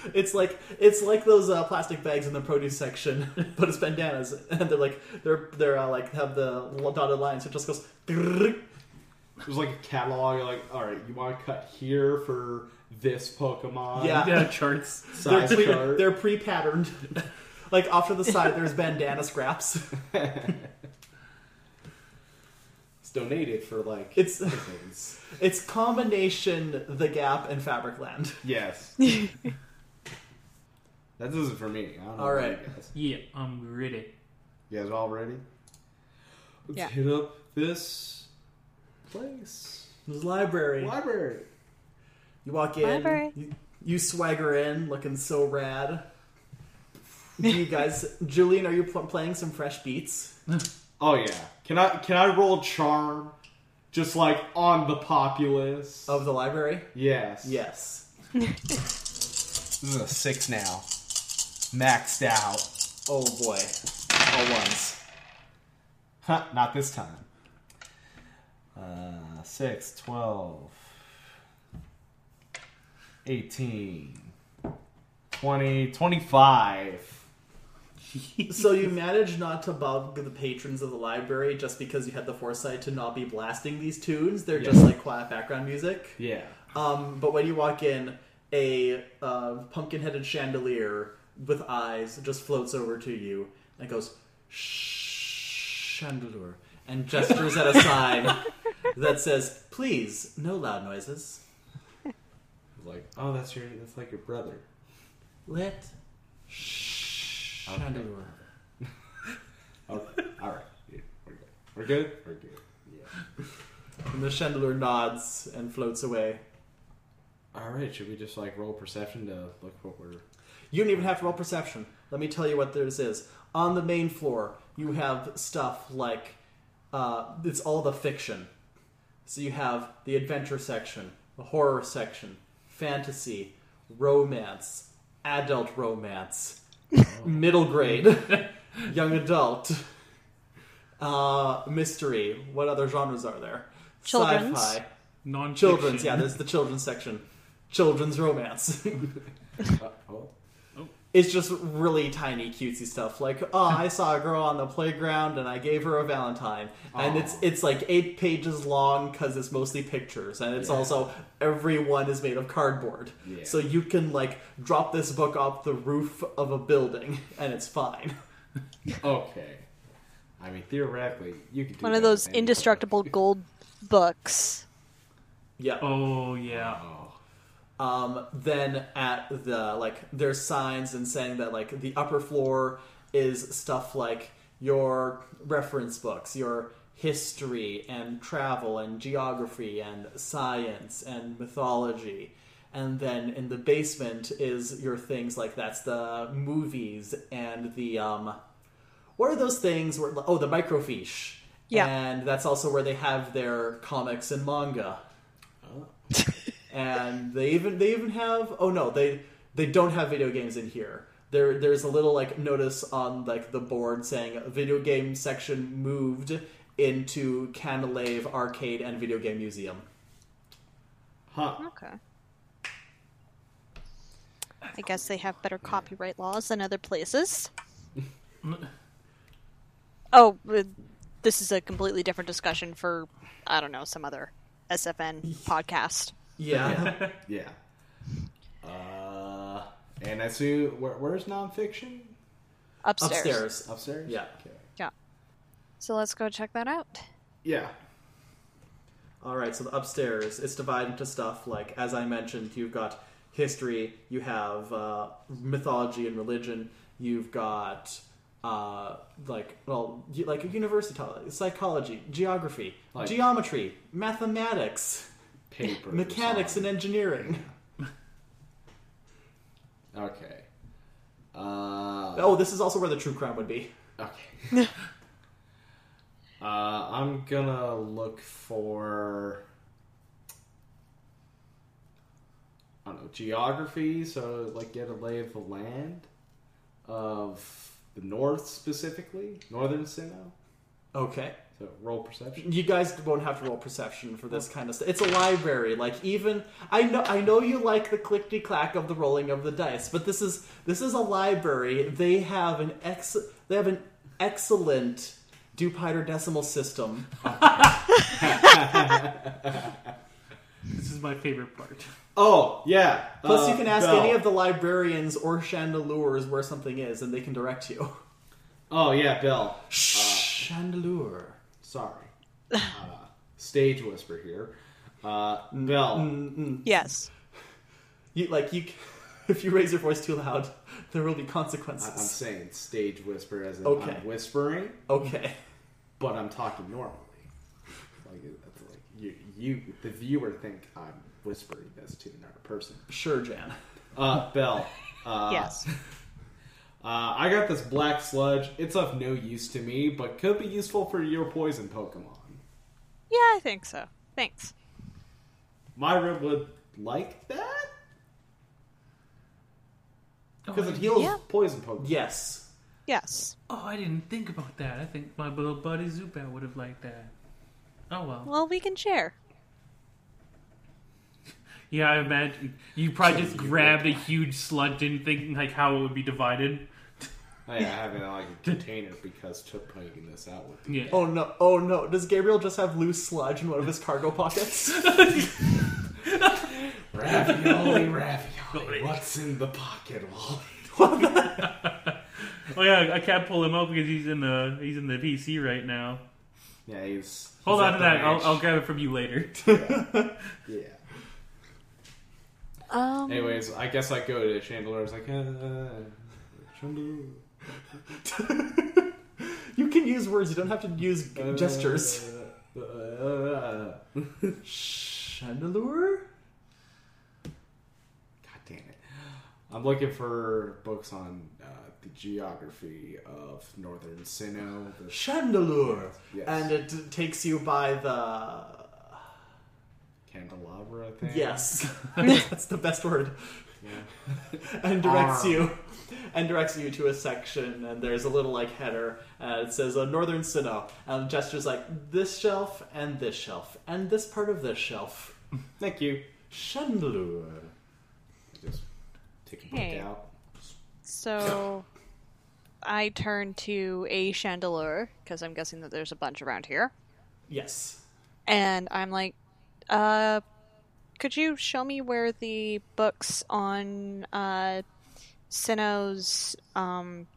*laughs* It's like it's like those uh, plastic bags in the produce section, *laughs* but it's bandanas, *laughs* and they're like they're they're uh, like have the dotted lines. So it just goes. There's like a catalog. You're like, all right, you want to cut here for this Pokemon? Yeah. Yeah, charts. They're, pre, chart. they're pre-patterned. like off to the side, there's bandana scraps. It's donated for like It's things. it's combination the Gap and Fabricland. Yes. That isn't for me. I don't know All about right. You guys. Yeah, I'm ready. You guys all ready? Let's Yeah. hit up this place. There's a library. Library. You walk in. Library. You, you swagger in, looking so rad. *laughs* Do you guys, Julian, are you pl- playing some fresh beats? *laughs* Oh yeah. Can I can I roll charm? Just like on the populace. Of the library? yes. Yes. *laughs* This is a six now. Maxed out. Oh boy. All ones. Huh, not this time. Uh, 6, 12, 18, 20, 25. *laughs* So you managed not to bug the patrons of the library just because you had the foresight to not be blasting these tunes. They're just like quiet background music. Yeah. Um, but when you walk in, a uh, pumpkin-headed chandelier with eyes just floats over to you and goes, "Shh, Chandelure," and gestures at a sign *laughs* that says, "Please, no loud noises. Like, oh, that's your, that's like your brother. Let shh, Okay. Chandelure." *laughs* Oh, all right. Yeah, we're good. We're good. We're good. Yeah. And the chandelier nods and floats away. All right. Should we just like roll perception to look what we're? You don't even have to roll perception. Let me tell you what this is. On the main floor, you have stuff like uh, it's all the fiction. So you have the adventure section, the horror section, fantasy, romance, adult romance, *laughs* middle grade, *laughs* young adult, uh, mystery. What other genres are there? Children's. Sci-fi, Non children's. Yeah, there's the children's section. Children's romance. *laughs* It's just really tiny cutesy stuff like oh i saw a girl on the playground and i gave her a valentine and it's it's like eight pages long because it's mostly pictures and it's Yeah. also everyone is made of cardboard Yeah. so you can like drop this book off the roof of a building *laughs* and it's fine *laughs* Okay. I mean, theoretically, you could do One of those indestructible book. gold books. yeah Oh yeah. Oh. Um, then at the like there's signs and saying that like the upper floor is stuff like your reference books your history and travel and geography and science and mythology. And then in the basement is your things like that's the movies and the um what are those things where oh the microfiche. Yeah. And that's also where they have their comics and manga. Oh. *laughs* and they even they even have oh no, they they don't have video games in here. There there's a little like notice on like the board saying video game section moved into Canalave Arcade and Video Game Museum. Huh. Okay. I guess they have better copyright laws than other places. *laughs* Oh, uh, this is a completely different discussion for I don't know some other SFN *laughs* podcast. Yeah. *laughs* Yeah. Uh, and I see. Where, where's nonfiction? Upstairs. Upstairs. Upstairs. Yeah. Okay. Yeah. So let's go check that out. Yeah. All right, so the upstairs it's divided into stuff like, as I mentioned, you've got history, you have uh, mythology and religion, you've got uh, like well, like a university, psychology, geography, Like- geometry, mathematics, Paper. mechanics, and engineering. *laughs* Okay. Uh, Oh, this is also where the true crime would be. Okay. *laughs* uh, I'm gonna look for. I don't know geography, so like get a lay of the land of the north specifically, northern Sinnoh. Okay. So roll perception. You guys won't have to roll perception for this kind of stuff. It's a library. Like even I know I know you like the clickety clack of the rolling of the dice, but this is this is a library. They have an ex they have an excellent Dupiter decimal system. *laughs* This is my favorite part. Oh yeah. Plus, uh, you can ask Bell. any of the librarians or chandelures where something is, and they can direct you. Oh yeah, Bill. Chandelure. Sorry. Uh, stage whisper here. Uh, Bell. Mm-mm. Yes. You like you. *laughs* If you raise your voice too loud, there will be I- I'm saying stage whisper as in Okay. I'm whispering, Okay. but I'm talking normally. Like, that's like you, you, the viewer think I'm whispering this to another person. Sure, Jan. Uh, Bell. Uh, yes. Uh, I got this black sludge. It's of no use to me, but could be useful for your poison Pokemon. Yeah, I think so. Thanks. Myra would like that because it heals Yeah. poison Pokemon. Yes. Yes. Oh, I didn't think about that. I think my little buddy Zubat would have liked that. Oh well. Well, we can share. *laughs* Yeah, I imagine you probably just grabbed a huge sludge, didn't think like how it would be divided. I have it in like a container because took putting this out with me. Yeah. Oh no! Oh no! Does Gabriel just have loose sludge in one of his cargo pockets? *laughs* *laughs* Ravioli, ravioli. What's in the pocket, Wally? *laughs* Oh yeah, I can't pull him out because he's in the he's in the PC right now. Yeah, he's. Hold he's on to that. I'll. I'll grab it from you later. Yeah. Um. Anyways, I guess I go to Chandler. I was like, uh, Chandler. *laughs* you can use words. You don't have to use uh, gestures. *laughs* uh, Chandelure. God damn it. I'm looking for books on uh, the geography of northern Sinnoh. The Chandelure. Yes. And it takes you by the. candelabra thing. Yes, *laughs* that's the best word. Yeah. *laughs* And directs Arr. you, *laughs* and directs you to a section, and there's a little like header, and it says uh, Northern Sinnoh, and gestures like this shelf and this shelf and this part of this shelf. *laughs* Thank you. Chandelure. Just take a book Hey. out. So, I turn to a chandelier because I'm guessing that there's a bunch around here, Yes. and I'm like, uh, could you show me where the books on uh, Sinnoh's, um,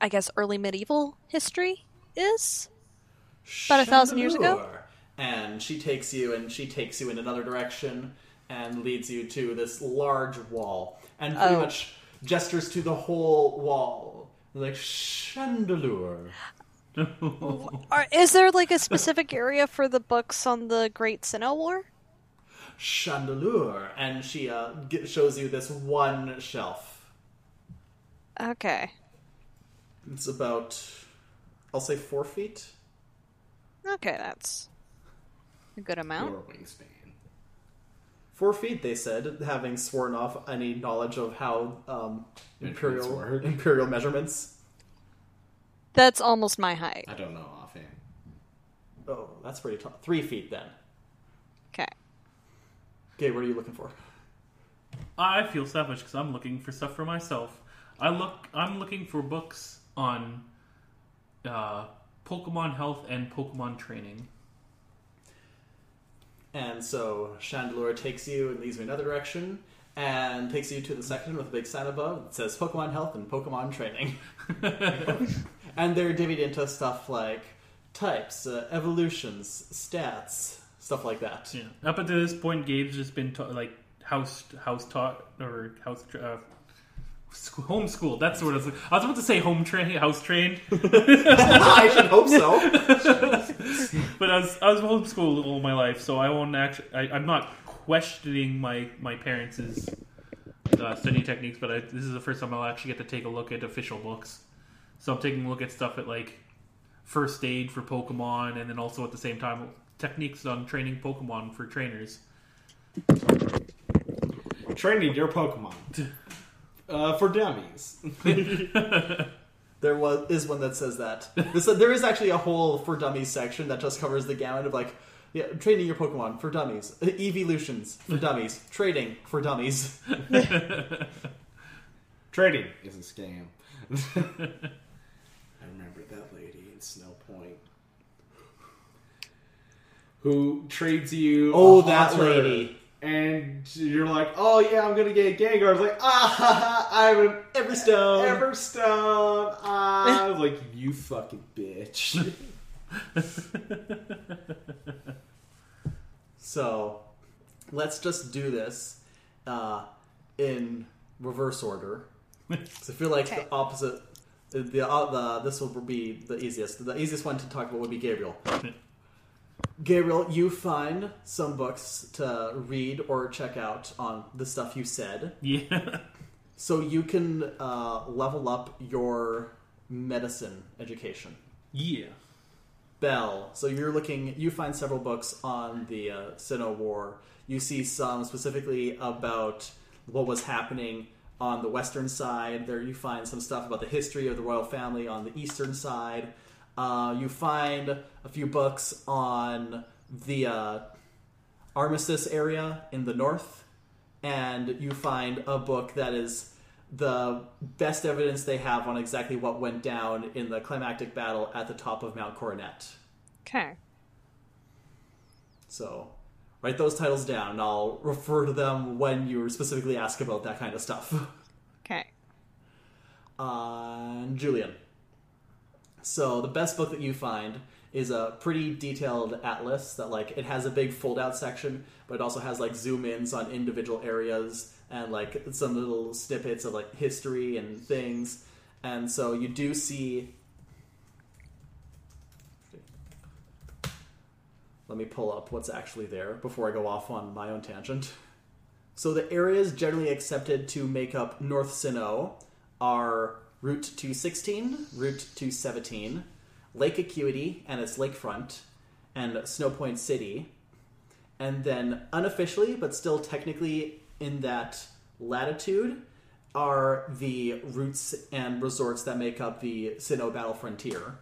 I guess, early medieval history is? About a thousand years ago? And she takes you, and she takes you in another direction, and leads you to this large wall, and pretty Oh. much gestures to the whole wall, like Chandelure. *laughs* Are, is there like a specific area for the books on the Great Sinnoh War? Chandelure, and she uh, g shows you this one shelf. Okay. It's about, I'll say, four feet. Okay, that's a good amount. Your wingspan. Four feet, they said, having sworn off any knowledge of how um, imperial imperial measurements. That's almost my height. I don't know offhand. Oh, that's pretty tall. Three feet then. Okay. What are you looking for? I feel selfish because I'm looking for stuff for myself. I look. I'm looking for books on uh, Pokemon health and Pokemon training. And so Chandelure takes you and leads you in another direction and takes you to the section with a big sign above that says Pokemon Health and Pokemon Training. *laughs* and they're divvied into stuff like types, uh, evolutions, stats, stuff like that. Yeah. Up until this point, Gabe's just been ta- like house house taught or house uh, school, homeschooled. That's what I was. I was about to say home train, house trained, *laughs* *laughs* I should hope so. but I was I was homeschooled all my life, so I won't actually. I, I'm not questioning my my parents' uh, study techniques, but I, this is the first time I'll actually get to take a look at official books. So I'm taking a look at stuff at like first aid for Pokemon, and then also at the same time techniques on training Pokemon for trainers. Training your Pokemon. *laughs* Uh, for dummies. *laughs* There was is one that says that. This, there is actually a whole for dummies section that just covers the gamut of like, yeah, training your Pokemon for dummies, evolutions for dummies, trading for dummies. *laughs* Trading is a scam. I remember that lady in Snow Point. Who trades you Oh, a that Haunter, lady. And you're like, oh yeah, I'm gonna get Gengar. I was like, ah, ha, ha, I'm an Everstone. Everstone. Ah. *laughs* I was like, you fucking bitch. *laughs* So, let's just do this uh, in reverse order. *laughs* 'Cause I feel like Okay. the opposite. The, uh, the this will be the easiest. The easiest one to talk about would be Gabriel. Gabriel, you find some books to read or check out on the stuff you said, Yeah. *laughs* so you can uh, level up your medicine education. Yeah. Bell. So you're looking. You find several books on the uh, Sinnoh War. You see some specifically about what was happening on the western side. There, you find some stuff about the history of the royal family on the eastern side. Uh, you find a few books on the uh, Armistice area in the north, and you find a book that is the best evidence they have on exactly what went down in the climactic battle at the top of Mount Coronet. Okay. So, write those titles down, and I'll refer to them when you specifically ask about that kind of stuff. Okay. Uh, Julian. So, the best book that you find is a pretty detailed atlas that, like, it has a big fold out section, but it also has, like, zoom ins on individual areas and, like, some little snippets of, like, history and things. And so you do see. Let me pull up what's actually there before I go off on my own tangent. So the areas generally accepted to make up North Sinnoh are Route 216, Route 217, Lake Acuity and its lakefront, and Snowpoint City. And then unofficially, but still technically in that latitude, are the routes and resorts that make up the Sinnoh Battle Frontier.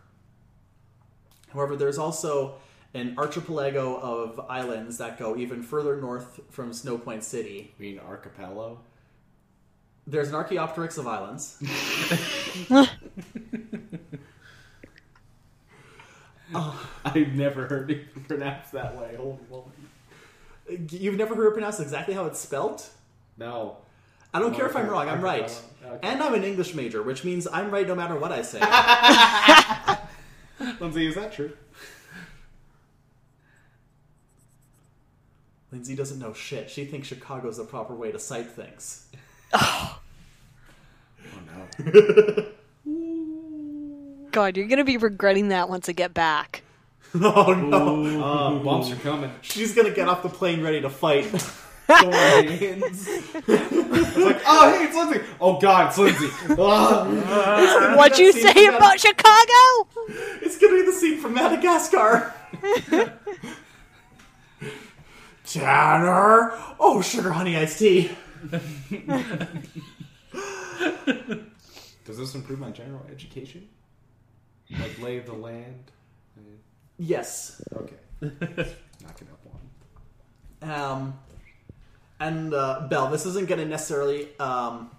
However, there's also an archipelago of islands that go even further north from Snowpoint City. You mean Archipelago? There's an Archaeopteryx of islands. *laughs* Ah. I've never heard it pronounced that way. Holy moly. You've never heard it pronounced exactly how it's spelt? No. I don't No, care if I'm wrong, I'm right. Okay. And I'm an English major, which means I'm right no matter what I say. *laughs* Lindsay, is that true? Lindsay doesn't know shit. She thinks Chicago's the proper way to cite things. Oh no. God, you're gonna be regretting that once I get back. *laughs* oh no. Uh, bumps are coming. She's gonna get off the plane ready to fight. *laughs* Hands. it's like, oh, hey, it's Lindsay. Oh, God, it's Lindsay. Ah. *laughs* What'd you say from about Chicago? it's gonna be the scene from Madagascar. Tanner! Oh, sugar honey iced tea. *laughs* Does this improve my general education? Like lay of the land? Yes. Okay. Knock it up one. Um, and uh, Bell, this isn't going to necessarily um,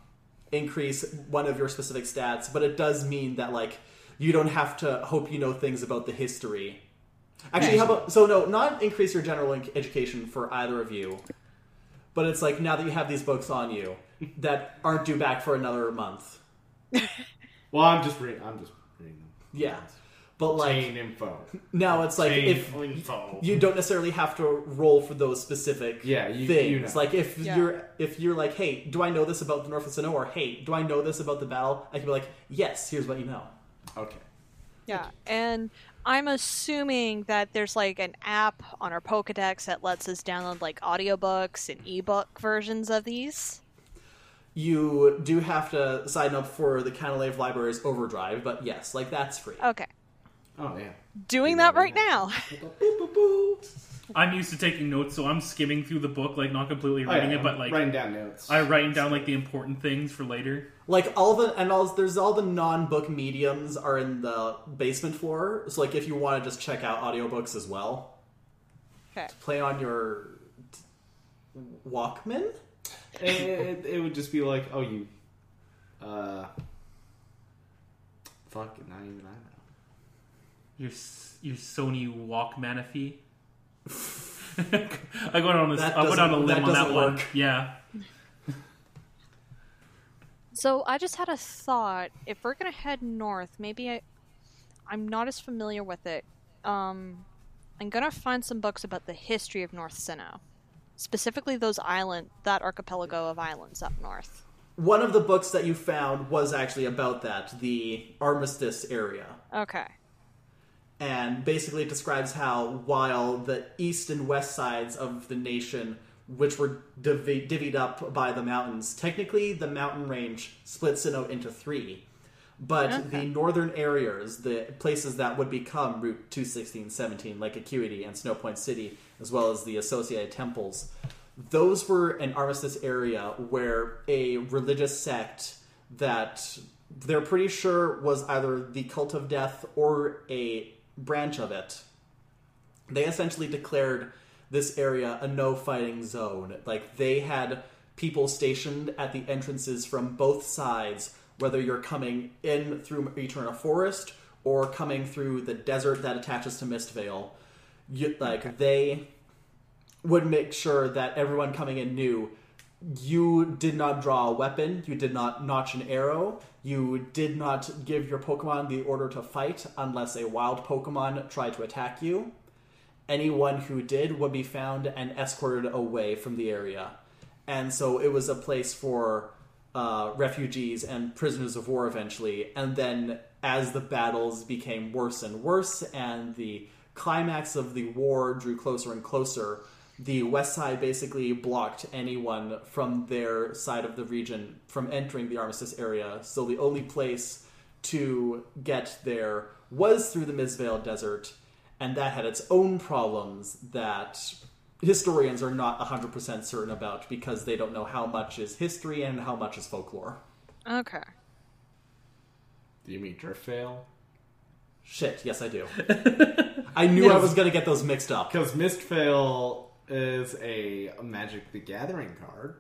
increase one of your specific stats, but it does mean that like you don't have to hope you know things about the history. Actually, how about so no, not increase your general education for either of you, but it's like now that you have these books on you *laughs* that aren't due back for another month. *laughs* Well, I'm just reading. I'm just reading them. Yeah, but like Chain info. now it's like Chain if info. you don't necessarily have to roll for those specific Yeah, you- things. you know. Like if Yeah. you're if you're like, hey, do I know this about the North of Sinnoh? Or hey, do I know this about the battle? I can be like, yes, here's what you know. Okay. Yeah, and I'm assuming that there's like an app on our Pokedex that lets us download like audiobooks and ebook versions of these. You do have to sign up for the Canalave Library's Overdrive, but yes, like that's free. Okay, Oh yeah. doing that right now. *laughs* I'm used to taking notes, so I'm skimming through the book, like not completely Oh, reading yeah, it, but like writing down notes. I writing down like the important things for later. Like all the and all there's all the non-book mediums are in the basement floor. So like if you want to just check out audiobooks as well, Okay. play on your Walkman. it, it, it would just be like, oh, you. Uh. Fuck, not even I know. Your s- your Sony Walkmanaphy. *laughs* I went on a, That I went on a limb that on that doesn't one. work. Yeah. So I just had a thought. If we're gonna head north, maybe I, I'm not as familiar with it. Um, I'm gonna find some books about the history of North Sinnoh, specifically those island, that archipelago of islands up north. One of the books that you found was actually about that, the Armistice area. Okay. And basically it describes how while the east and west sides of the nation, which were divvied up by the mountains, technically the mountain range split Sinnoh into three. But Okay. the northern areas, the places that would become Route 216, 17, Lake Acuity and Snow Point City, as well as the associated temples, those were an armistice area where a religious sect that they're pretty sure was either the cult of death or a branch of it they essentially declared this area a no fighting zone. Like they had people stationed at the entrances from both sides whether you're coming in through Eterna Forest or coming through the desert that attaches to Mistvale you, like they would make sure that everyone coming in knew you did not draw a weapon, you did not notch an arrow, you did not give your Pokemon the order to fight unless a wild Pokemon tried to attack you. Anyone who did would be found and escorted away from the area. And so it was a place for uh, refugees and prisoners of war eventually. And then as the battles became worse and worse and the climax of the war drew closer and closer, the west side basically blocked anyone from their side of the region from entering the armistice area. So the only place to get there was through the Misvale Desert, and that had its own problems that historians are not 100% certain about because they don't know how much is history and how much is folklore. Okay. Do you mean Driftveil? Shit, yes, I do. *laughs* I knew I was going to get those mixed up. Because Mistveil is a Magic the Gathering card.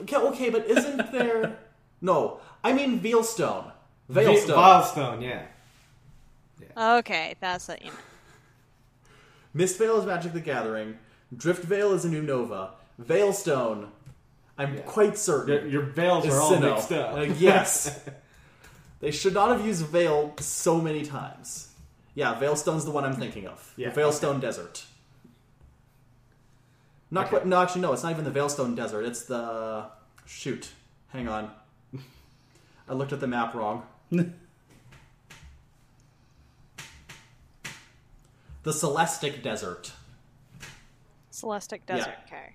Okay, okay, but isn't there. No, I mean Veilstone. Vi- Veilstone. Yeah. Okay, that's what you meant. Mistvale is Magic the Gathering. Driftveil is a Unova. Veilstone, I'm Yeah. quite certain. Your, your veils is are all Sinnoh. mixed up. Uh, yes. *laughs* they should not have used Veil so many times. Yeah, Veilstone's the one I'm thinking of. Yeah, the Veilstone Desert. Not Okay. quite. No, actually, no. It's not even the Veilstone Desert. It's the shoot. Hang on. *laughs* I looked at the map wrong. *laughs* the Celestic Desert. Celestic Desert. Okay.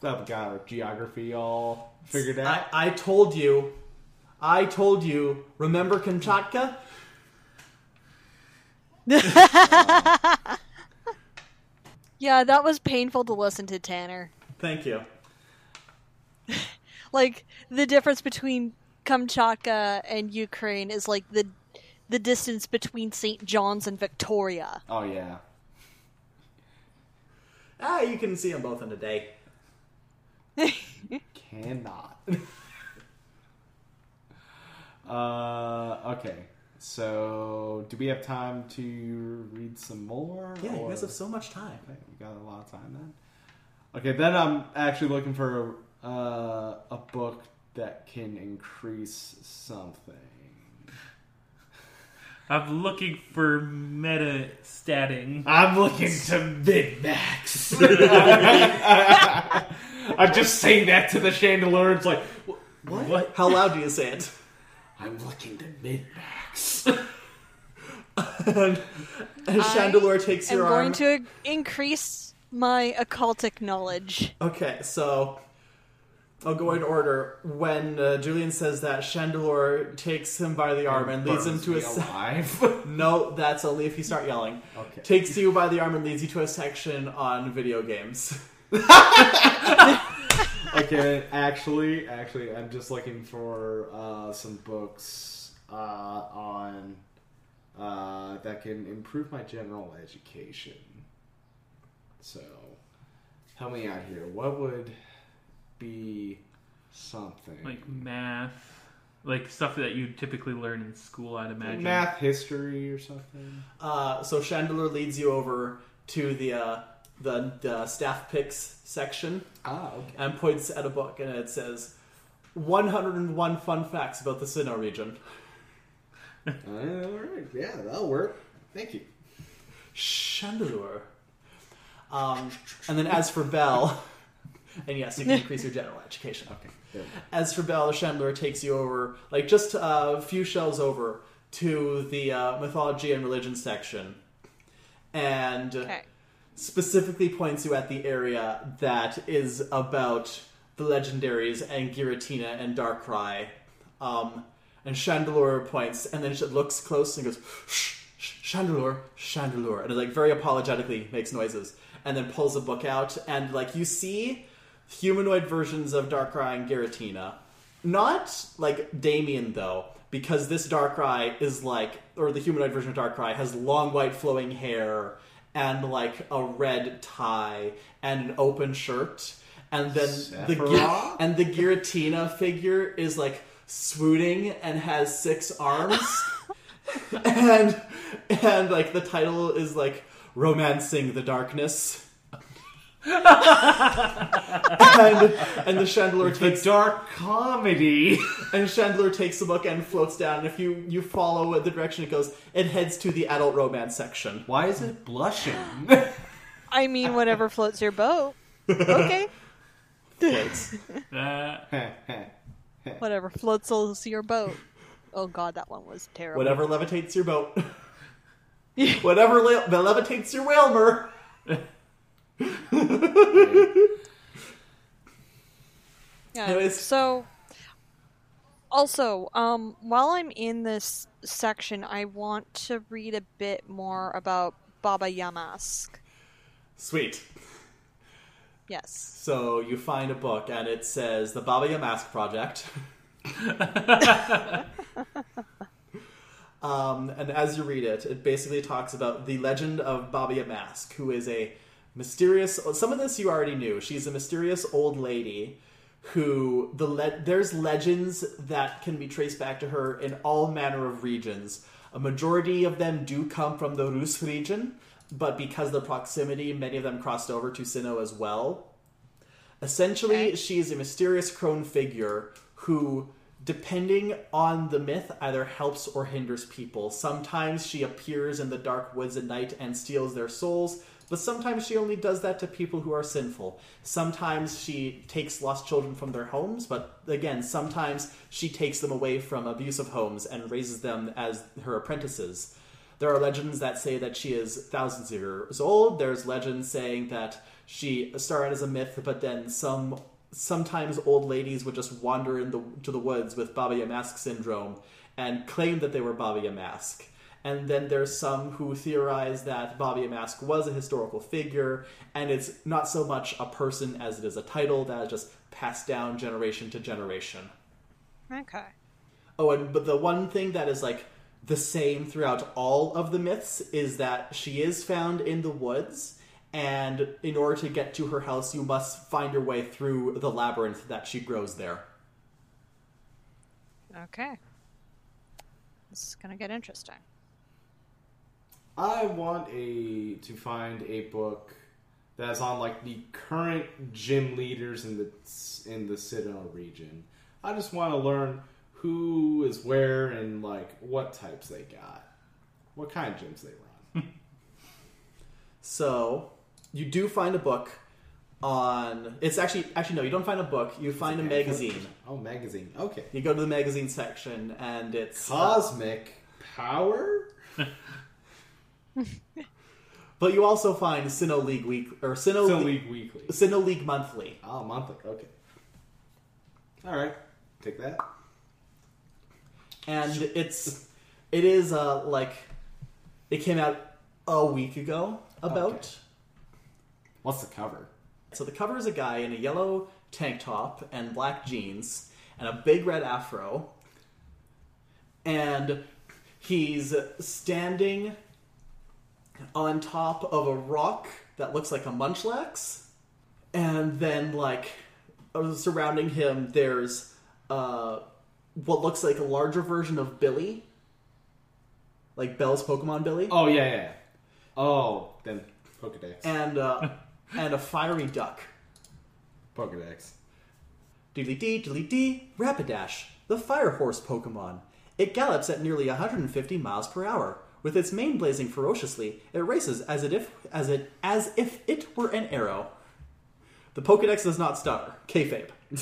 Glad we got our geography all figured out. I, I told you, I told you. Remember Kamchatka? *laughs* Yeah, that was painful to listen to, Tanner. Thank you. *laughs* Like the difference between Kamchatka and Ukraine is like the the distance between St. John's and Victoria. oh yeah. Ah, you can see them both in a day. *laughs* Cannot. *laughs* uh, okay. So, do we have time to read some more? Yeah, you guys have so much time. Okay, we got a lot of time then. Okay, then I'm actually looking for a, uh, a book that can increase something. I'm looking for meta statting. I'm looking to min max. *laughs* I'm just saying that to the chandelier. It's like, what? What? How loud do you say it? I'm looking to min max. *laughs* and and Chandelure takes I'm your going to increase my occultic knowledge. Okay, so I'll go in order. When uh, Julian says that, Chandelure takes him by the arm and leads him to a. Se- alive. *laughs* no, that's only if you start yelling. Okay. Takes you by the arm and leads you to a section on video games. *laughs* okay, actually, actually, I'm just looking for uh, some books uh, on uh, that can improve my general education. So, help me out here. What would be something Like math, like stuff that you typically learn in school, I'd imagine. math, history, or something? Uh, so Chandelure leads you over to the uh, the, the staff picks section Ah, okay. and points at a book, and it says 101 fun facts about the Sinnoh region. *laughs* all right, yeah, that'll work. Thank you. Chandelure. Um, and then as for Bell, and yes, you can *laughs* increase your general education. Okay. There. As for Bell, Chandler takes you over, like just uh, a few shelves over, to the uh, mythology and religion section, and Okay. specifically points you at the area that is about the legendaries and Giratina and Darkrai. Um, and Chandelure points, and then she looks close and goes, shh, shh, Chandelure, Chandelure, and it, like very apologetically makes noises, and then pulls a book out, and like you see humanoid versions of Darkrai and Giratina. Not like Damien though, because this Darkrai is like, or the humanoid version of Darkrai has long white flowing hair and like a red tie and an open shirt, and then the Gi- and the Giratina figure is like swooning and has six arms, *laughs* and and like the title is like romancing the darkness. And, and the Chandler The takes dark comedy. and Chandler takes the book and floats down. And if you you follow the direction it goes, it heads to the adult romance section. Why is it blushing? I mean, whatever floats your boat. Okay. Floats. Uh, Whatever floats your boat. Oh god, that one was terrible. Whatever levitates your boat. *laughs* Whatever le- levitates your Wailmer. *laughs* Yeah. Anyways. So, also, um, while I'm in this section, I want to read a bit more about Baba Yamask. Sweet. Yes. So you find a book and it says the Baba Yamask Project. *laughs* um, and as you read it, it basically talks about the legend of Baba Yamask, who is a mysterious. Some of this you already knew. She's a mysterious old lady who the le- there's legends that can be traced back to her in all manner of regions. A majority of them do come from the Rus region, but because of the proximity, many of them crossed over to Sinnoh as well. Essentially, Okay. she is a mysterious crone figure who, depending on the myth, either helps or hinders people. Sometimes she appears in the dark woods at night and steals their souls, but sometimes she only does that to people who are sinful. Sometimes she takes lost children from their homes, but again, sometimes she takes them away from abusive homes and raises them as her apprentices. there are legends that say that she is thousands of years old. There's legends saying that she started as a myth, but then some sometimes old ladies would just wander into the the woods with Baba Yamask syndrome and claim that they were Baba Yamask. And then there's some who theorize that Bobby Yamask was a historical figure, and it's not so much a person as it is a title that is just passed down generation to generation. Okay. Oh, and but the one thing that is like the same throughout all of the myths is that she is found in the woods, and in order to get to her house, you must find your way through the labyrinth that she grows there. Okay. This is gonna get interesting. I want a to find a book that's on like the current gym leaders in the in the Citadel region. I just want to learn who is where and like what types they got, what kind of gyms they run. *laughs* So you do find a book on. It's actually actually no, you don't find a book. You find a magazine. Oh, magazine. Okay. You go to the magazine section, and it's uh, Cosmic Power. *laughs* *laughs* but you also find Sinnoh League Week or Sinnoh, Still Le- League Weekly. Sinnoh League Monthly. Oh, monthly. Okay. All right. Take that. and it's it is uh like it came out a week ago about Okay. What's the cover? so the cover is a guy in a yellow tank top and black jeans and a big red afro and he's standing on top of a rock that looks like a munchlax and then like uh, surrounding him there's uh what looks like a larger version of billy like bell's pokemon billy Oh yeah, yeah. Oh, then Pokedex. and uh *laughs* and a fiery duck Pokedex. Diddly dee, diddly dee, Rapidash, the fire horse Pokemon. It gallops at nearly 150 miles per hour. With its mane blazing ferociously, it races as if as it as if it were an arrow. The Pokedex does not stutter. Kayfabe. *laughs*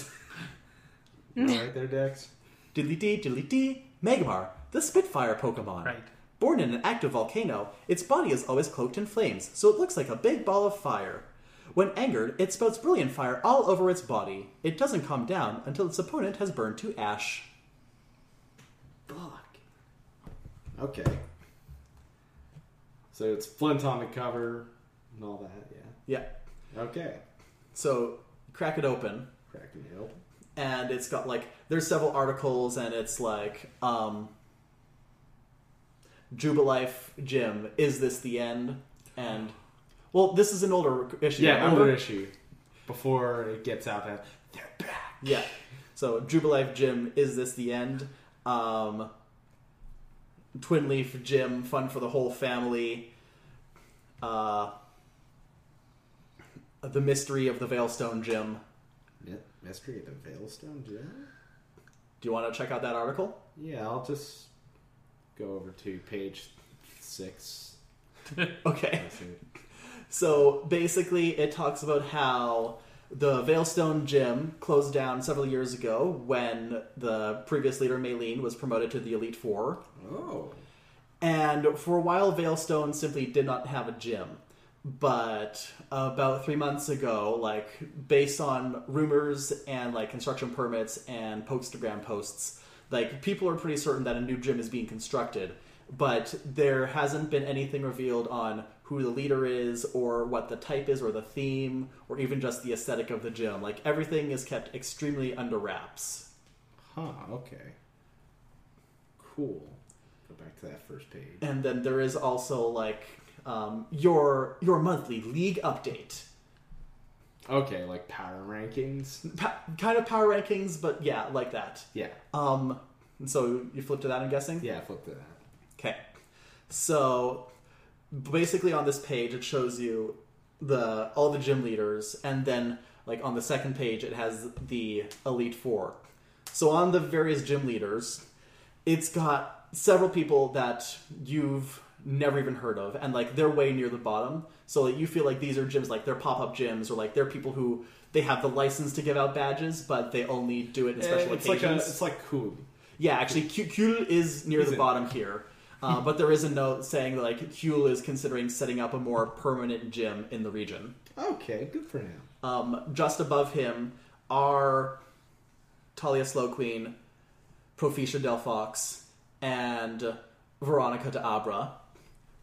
All right there, Dex. Diddly dee, diddly dee, Magmar, the Spitfire Pokemon. Right. Born in an active volcano, its body is always cloaked in flames, so it looks like a big ball of fire. When angered, it spouts brilliant fire all over its body. It doesn't calm down until its opponent has burned to ash. Fuck. Okay. So it's Flint on the cover and all that, Yeah. yeah. Okay. So crack it open, Cracking it open. and it's got like there's several articles, and it's like um, Jubilife Gym. Is this the end? And well, this is an older issue. Yeah, remember? older issue. Before it gets out that they're back. Yeah. So Jubilife Gym, is this the end? Um, Twinleaf Gym, fun for the whole family. Uh, the mystery of the Veilstone Gym. Yeah, Mystery of the Veilstone Gym? Do you want to check out that article? Yeah, I'll just go over to page six. *laughs* Okay. So basically, it talks about how the Veilstone Gym closed down several years ago when the previous leader, Maylene, was promoted to the Elite Four. Oh. And for a while, Veilstone simply did not have a gym. But about three months ago, like based on rumors and like construction permits and Pokestagram posts, like people are pretty certain that a new gym is being constructed. But there hasn't been anything revealed on who the leader is, or what the type is, or the theme, or even just the aesthetic of the gym. Like everything is kept extremely under wraps. Huh, okay. Cool. Go back to that first page. and then there is also like um, your your monthly league update Okay, like power rankings. pa- kind of power rankings but yeah like that Yeah. um so you flip to that i'm guessing Yeah, flip to that. Okay. So basically on this page it shows you the all the gym leaders and then like on the second page it has the elite four. So on the various gym leaders it's got several people that you've never even heard of and like they're way near the bottom. So like, you feel like these are gyms like they're pop-up gyms or like they're people who they have the license to give out badges but they only do it in eh, special it's like a, occasions. it's like cool. yeah, actually, Kul is near He's the in- bottom here. Uh, but there is a note saying that like Huel is considering setting up a more permanent gym in the region. Okay, good for him. Um, just above him are Talia Slow Queen, Proficia Del Fox, and Veronica de Abra.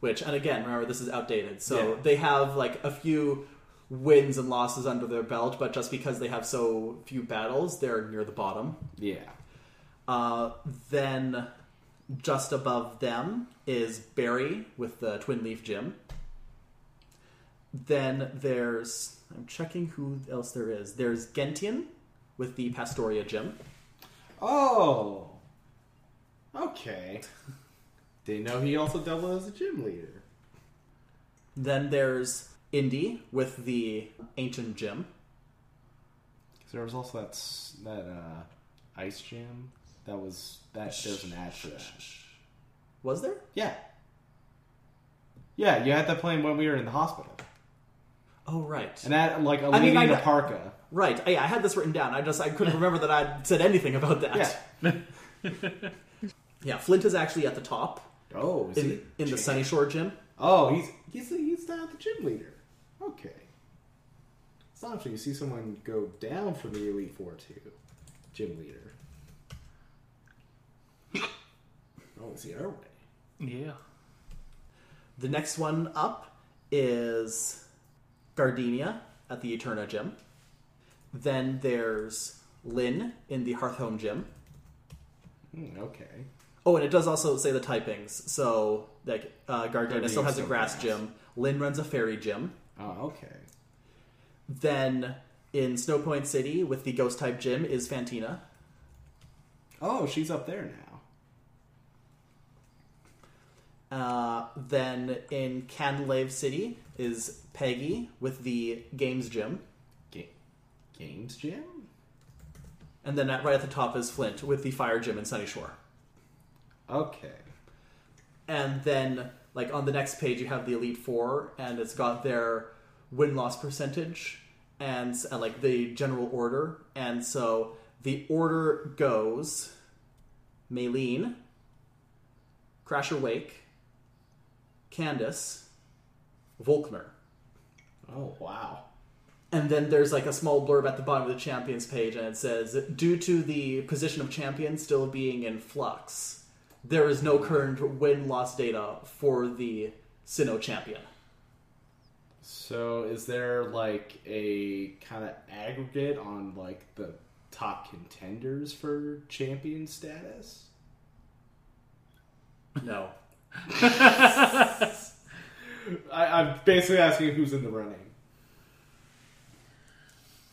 Which, and again, remember this is outdated, so Yeah. they have like a few wins and losses under their belt, but just because they have so few battles, they're near the bottom. Yeah. Uh, then just above them is Barry with the Twinleaf Gym. Then there's I'm checking who else there is. There's Gentian with the Pastoria Gym. Oh. Okay. *laughs* Didn't know he also doubled as a gym leader. Then there's Indy with the Ancient Gym. there was also that that uh, ice gym. That was that. There's an ad for that. Was there? Yeah. Yeah, you had that playing when we were in the hospital, Oh right. and that like a I mean, lady I in a parka. Right. Oh, yeah, I had this written down. I just I couldn't remember that I'd said anything about that. Yeah. *laughs* Yeah, Flint is actually at the top Oh, is in, he? in the Sunnyshore Gym. Oh, he's he's he's not the gym leader. Okay. It's not often you see someone go down from the Elite Four to gym leader. Oh, is he our way? Yeah. The next one up is Gardenia at the Eterna Gym. Then there's Lynn in the Hearthome Gym. Hmm, okay. Oh, and it does also say the typings. So, like, uh, Gardenia still has a grass grass. gym. Lynn runs a fairy gym. Oh, okay. Then in Snowpoint City with the ghost type gym is Fantina. Oh, she's up there now. Uh, then in Canalave City is Peggy with the games gym. Ga- games gym. And then at, right at the top is Flint with the fire gym in Sunnyshore. Okay. and then like on the next page you have the elite four and it's got their win loss percentage and, and like the general order and so the order goes Maylene, Crasher Wake, Candace, Volkner. Oh wow. And then there's like a small blurb at the bottom of the champions page, and it says, due to the position of champion still being in flux, there is no current win loss data for the Sinnoh champion. So, is there like a kind of aggregate on like the top contenders for champion status? No. *laughs* I, I'm basically asking who's in the running.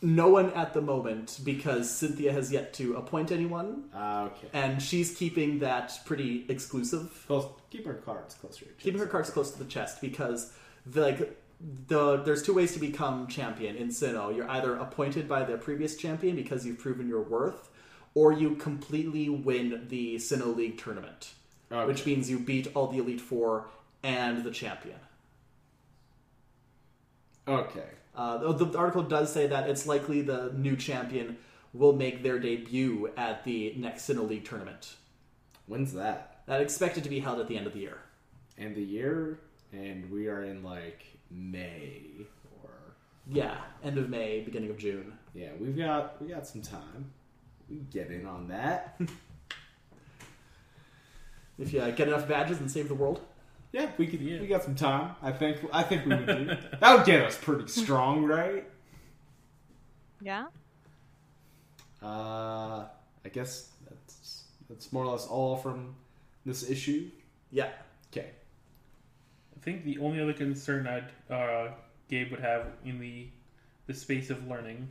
No one at the moment because Cynthia has yet to appoint anyone, Ah, okay. and she's keeping that pretty exclusive. Close, keep her cards closer. to your keeping her chest. cards close to the chest because the, like the there's two ways to become champion in Sinnoh. You're either appointed by the previous champion because you've proven your worth, or you completely win the Sinnoh League tournament, Okay. which means you beat all the Elite Four and the champion. Okay. Uh, the, the article does say that it's likely the new champion will make their debut at the next Sinnoh League tournament. When's that? That expected to be held at the end of the year. And the year, and we are in like May or Yeah, end of May, beginning of June. yeah, we've got we got some time. We get in on that. *laughs* If you uh, get enough badges and save the world. yeah, we could. Yeah. We got some time. I think. I think we would do. that would get us pretty strong, right? Yeah. Uh, I guess that's that's more or less all from this issue. Yeah. Okay. I think the only other concern I'd uh, Gabe would have in the the space of learning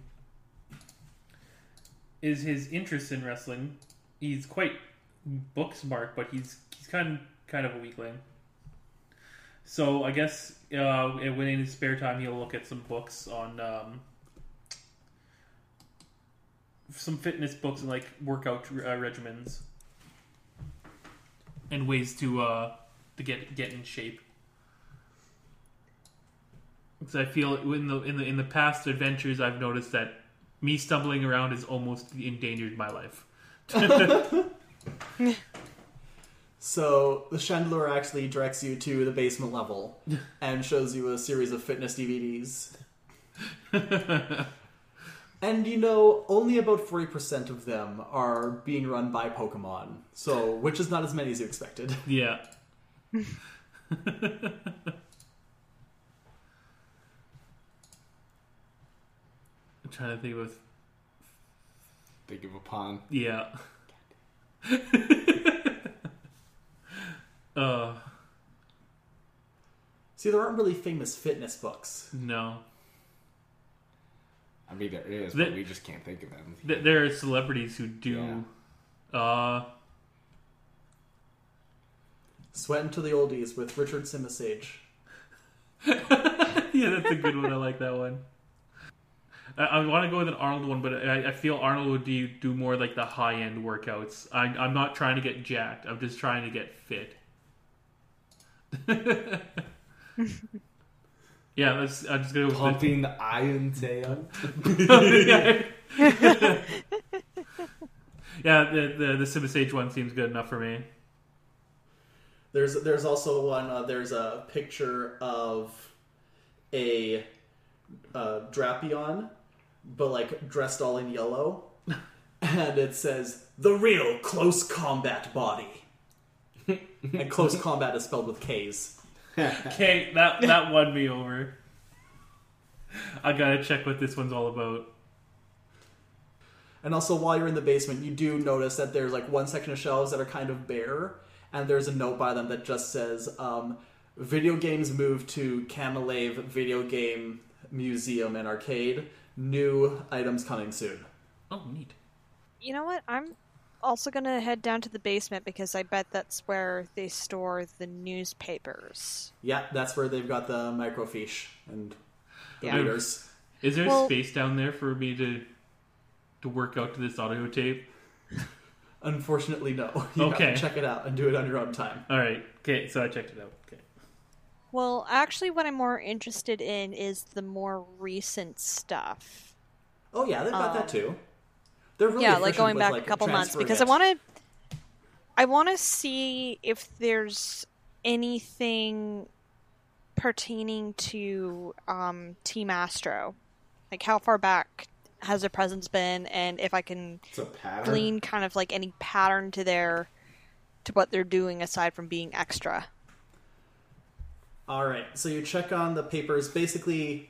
is his interest in wrestling. He's quite book smart, but he's he's kind kind of a weakling. So I guess uh, when in his spare time he'll look at some books on um, some fitness books and like workout uh, regimens and ways to uh, to get get in shape. Because I feel in the in the in the past adventures, I've noticed that me stumbling around has almost endangered my life. *laughs* *laughs* So the Chandelure actually directs you to the basement level *laughs* and shows you a series of fitness DVDs. *laughs* and you know, only about 40% of them are being run by Pokemon. So, which is not as many as you expected. Yeah. *laughs* I'm trying to think of a... Think of a pun. yeah. *laughs* uh See, there aren't really famous fitness books. no. I mean, there is, The- but we just can't think of them. Th- there are celebrities who do uh Sweat into the Oldies with Richard Simisage. *laughs* yeah, that's a good one. I like that one. I, I want to go with an Arnold one, but I, I feel Arnold would do, do more like the high end workouts. I, I'm not trying to get jacked. I'm just trying to get fit. *laughs* yeah, let's. I'm just gonna go with Pumping Iron Tail. *laughs* the, yeah. The the the Simisage one seems good enough for me. There's there's also one. Uh, there's a picture of a uh, Drapion, but like dressed all in yellow, and it says the real close combat body. *laughs* and close combat is spelled with K's. *laughs* Okay, that that won me over. I gotta check what this one's all about. And also, while you're in the basement, you do notice that there's like one section of shelves that are kind of bare, and there's a note by them that just says, um, "Video games move to Canalave Video Game Museum and Arcade. New items coming soon." Oh, neat. You know what? I'm also gonna head down to the basement because I bet that's where they store the newspapers. Yeah, that's where they've got the microfiche and the Yeah. readers. Is there Well- space down there for me to to work out to this audio tape? Unfortunately, no. *laughs* You Okay. have to check it out and do it on your own time. All right. Okay, so I checked it out. Okay. Well, actually, what I'm more interested in is the more recent stuff. Oh yeah, they've got Um, that too. They're really yeah, like going back like, a couple months because it. I want to. I want to see if there's anything pertaining to um, Team Astro, like how far back has their presence been, and if I can It's a pattern. glean kind of like any pattern to their to what they're doing aside from being extra. All right, so you check on the papers, basically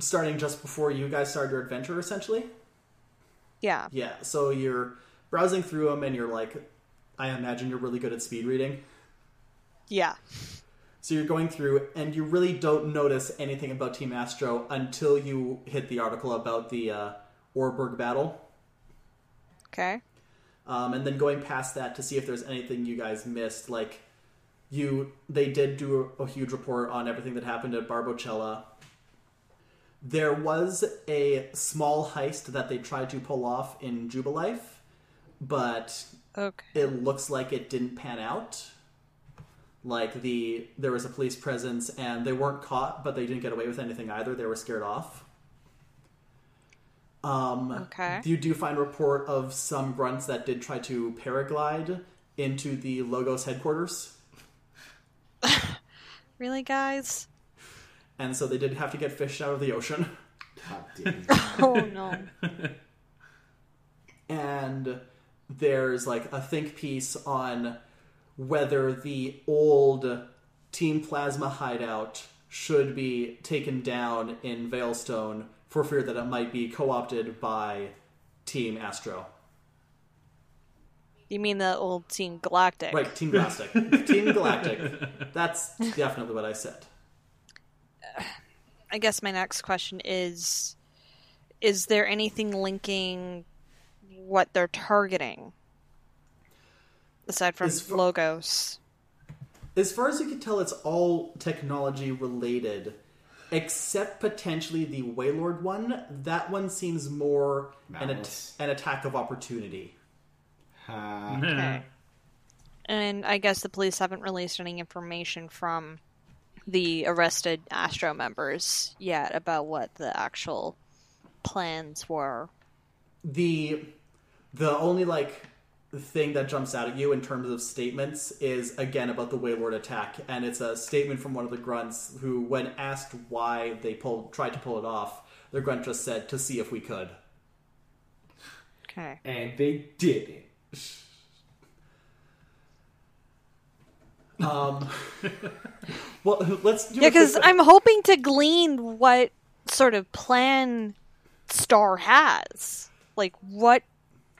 starting just before you guys started your adventure, essentially. Yeah. Yeah, so you're browsing through them, and you're like, I imagine you're really good at speed reading. Yeah. So you're going through, and you really don't notice anything about Team Astro until you hit the article about the uh, Orberg battle. Okay. um, and then going past that to see if there's anything you guys missed. Like you, they did do a, a huge report on everything that happened at Barbocella. There was a small heist that they tried to pull off in Jubilife, but Okay. it looks like it didn't pan out. Like the there was a police presence and they weren't caught, but they didn't get away with anything either. They were scared off. Um, Okay. You do find report of some grunts that did try to paraglide into the Logos headquarters, *laughs* Really, guys? and so they did have to get fished out of the ocean. *laughs* Oh no. *laughs* and there's like a think piece on whether the old Team Plasma hideout should be taken down in Veilstone for fear that it might be co-opted by Team Astro. You mean the old Team Galactic? Right, Team Galactic. *laughs* Team Galactic. That's definitely what I said. I guess my next question is is there anything linking what they're targeting aside from As fa- logos? As far as you can tell, it's all technology related, except potentially the Wailord one. That one seems more an, at- an attack of opportunity. Uh, Okay. And I guess the police haven't released any information from the arrested Astro members yet about what the actual plans were. the the only like thing that jumps out at you in terms of statements is again about the Wailord attack, and it's a statement from one of the grunts who, when asked why they pulled tried to pull it off, the grunt just said to see if we could. Okay. And they didn't. Um, well, let's do Yeah, because I'm hoping to glean what sort of plan Star has. Like what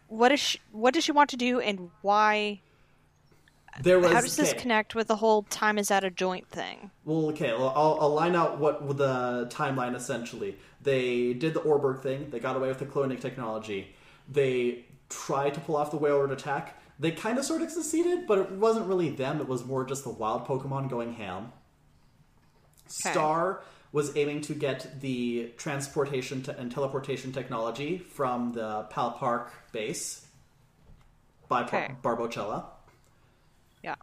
what is she, what does she want to do and why there was how does this okay. connect with the whole time is at a joint thing? Well, okay, well, I'll, I'll line out what the timeline essentially. They did the Orberg thing. They got away with the cloning technology. They tried to pull off the Wailord attack. They kind of sort of succeeded, but it wasn't really them. It was more just the wild Pokemon going ham. Star was aiming to get the transportation to, and teleportation technology from the Pal Park base by Okay. Barbocella. Yeah.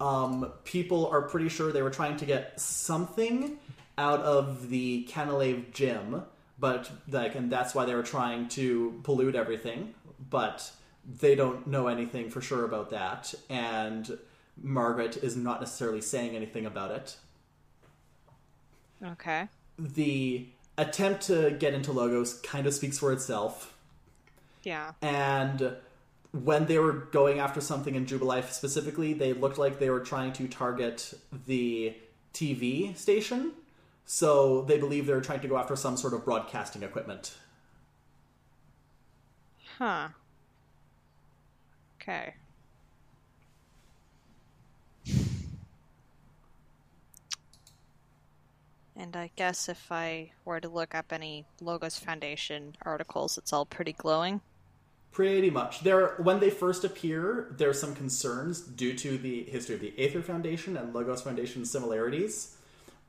Um, people are pretty sure they were trying to get something out of the Canalave gym, but like, and that's why they were trying to pollute everything. But they don't know anything for sure about that, and Margaret is not necessarily saying anything about it. Okay. The attempt to get into logos kind of speaks for itself. Yeah. and when they were going after something in Jubilife specifically, they looked like they were trying to target the TV station. So they believe they're trying to go after some sort of broadcasting equipment. Huh. Okay. And I guess if I were to look up any Logos Foundation articles, it's all pretty glowing. Pretty much. There, when they first appear, there's some concerns due to the history of the Aether Foundation and Logos Foundation similarities.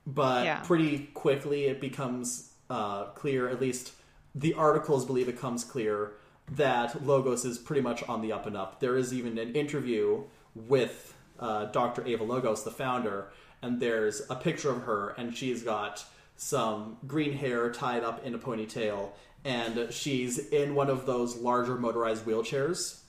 But Yeah. pretty quickly, it becomes uh, clear. At least the articles believe it comes clear that Logos is pretty much on the up and up. There is even an interview with uh, Dr. Ava Logos, the founder, and there's a picture of her, and she's got some green hair tied up in a ponytail, and she's in one of those larger motorized wheelchairs.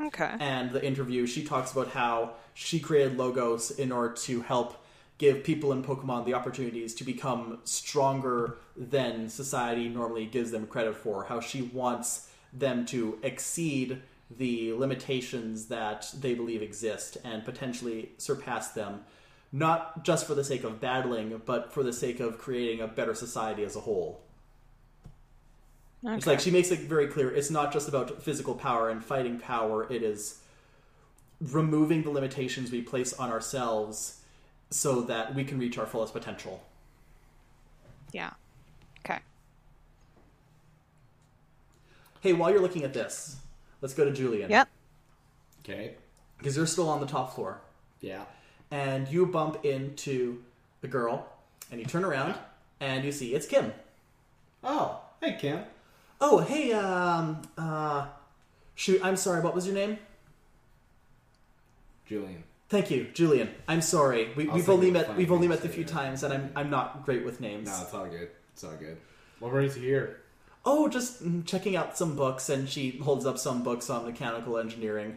Okay. And the interview, she talks about how she created Logos in order to help give people in Pokemon the opportunities to become stronger than society normally gives them credit for. How she wants them to exceed the limitations that they believe exist and potentially surpass them, not just for the sake of battling, but for the sake of creating a better society as a whole. okay. It's like she makes it very clear it's not just about physical power and fighting power, it is removing the limitations we place on ourselves so that we can reach our fullest potential. yeah. Okay. Hey, while you're looking at this, let's go to Julian. Yep. Okay. Because you're still on the top floor. Yeah. And you bump into the girl, and you turn around, and you see it's Kim. Oh, hey, Kim. Oh, hey, um, uh, shoot, I'm sorry, what was your name? Julian. Thank you, Julian. I'm sorry. We, we've only met we've only met a few too. times, and I'm I'm not great with names. No, it's all good. It's all good. What brings you here? Oh, just mm, checking out some books, and she holds up some books on mechanical engineering.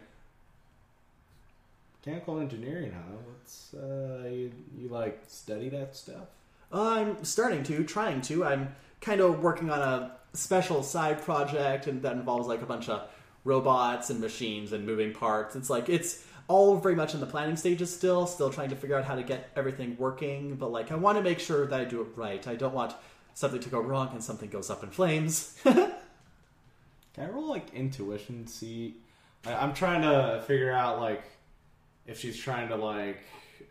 Mechanical engineering, huh? What's uh, you, you like study that stuff? Uh, I'm starting to, trying to. I'm kind of working on a special side project, and that involves like a bunch of robots and machines and moving parts. It's like it's all very much in the planning stages still, still trying to figure out how to get everything working. But like, I want to make sure that I do it right. I don't want something to go wrong and something goes up in flames. *laughs* Can I roll like intuition? See, I, I'm trying to figure out like if she's trying to like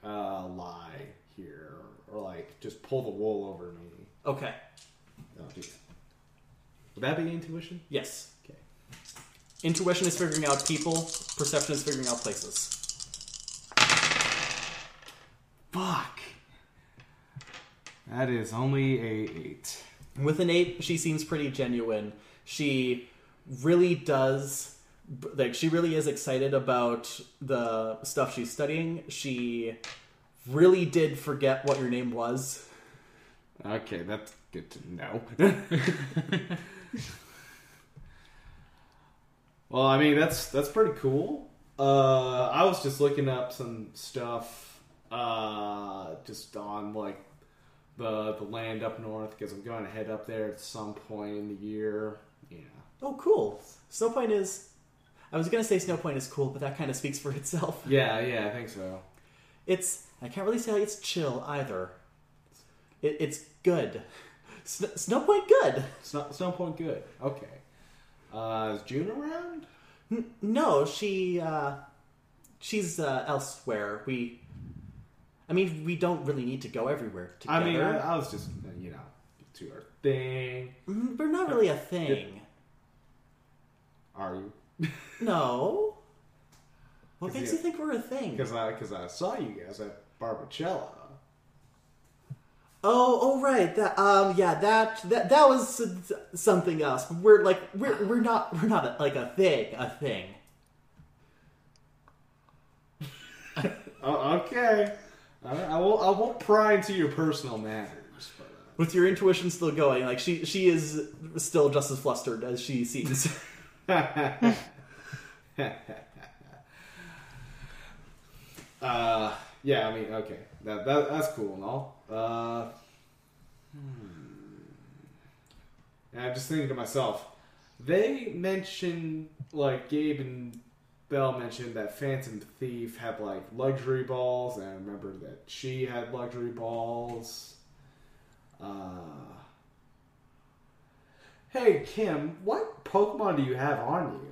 uh, lie here or like just pull the wool over me. okay. Oh. Would that be intuition? Yes. Intuition is figuring out people. Perception is figuring out places. Fuck. That is only a eight. With an eight, she seems pretty genuine. She really does, like, she really is excited about the stuff she's studying. She really did forget what your name was. Okay, that's good to know. *laughs* Well, I mean that's that's pretty cool. Uh, I was just looking up some stuff, uh, just on like the the land up north because I'm going to head up there at some point in the year. Yeah. Oh, cool. Snowpoint is. I was gonna say Snowpoint is cool, but that kind of speaks for itself. *laughs* Yeah, yeah, I think so. It's. I can't really say it's chill either. It, it's good. Snowpoint, good. Snow, Snowpoint good. Okay. Uh, is June around? N- no, she. uh She's uh, elsewhere. We. I mean, we don't really need to go everywhere together. I mean, I, I was just uh, you know to our thing. We're not really a thing. Are you? *laughs* No. What makes you- you think we're a thing? Because I because I saw you guys at Barbacella. Oh, oh, right. That, um, yeah, that, that, that was something else. We're like, we're, we're not, we're not a, like a thing, a thing. *laughs* Oh, okay. I won't. I won't pry into your personal matters. But, uh, With your intuition still going, like she, she is still just as flustered as she seems. *laughs* uh, yeah, I mean, okay, that, that that's cool and all. Uh, hmm. And I'm just thinking to myself, they mentioned like Gabe and Bell mentioned that Phantom Thief had like luxury balls, and I remember that she had luxury balls. Uh, hey Kim, what Pokemon do you have on you?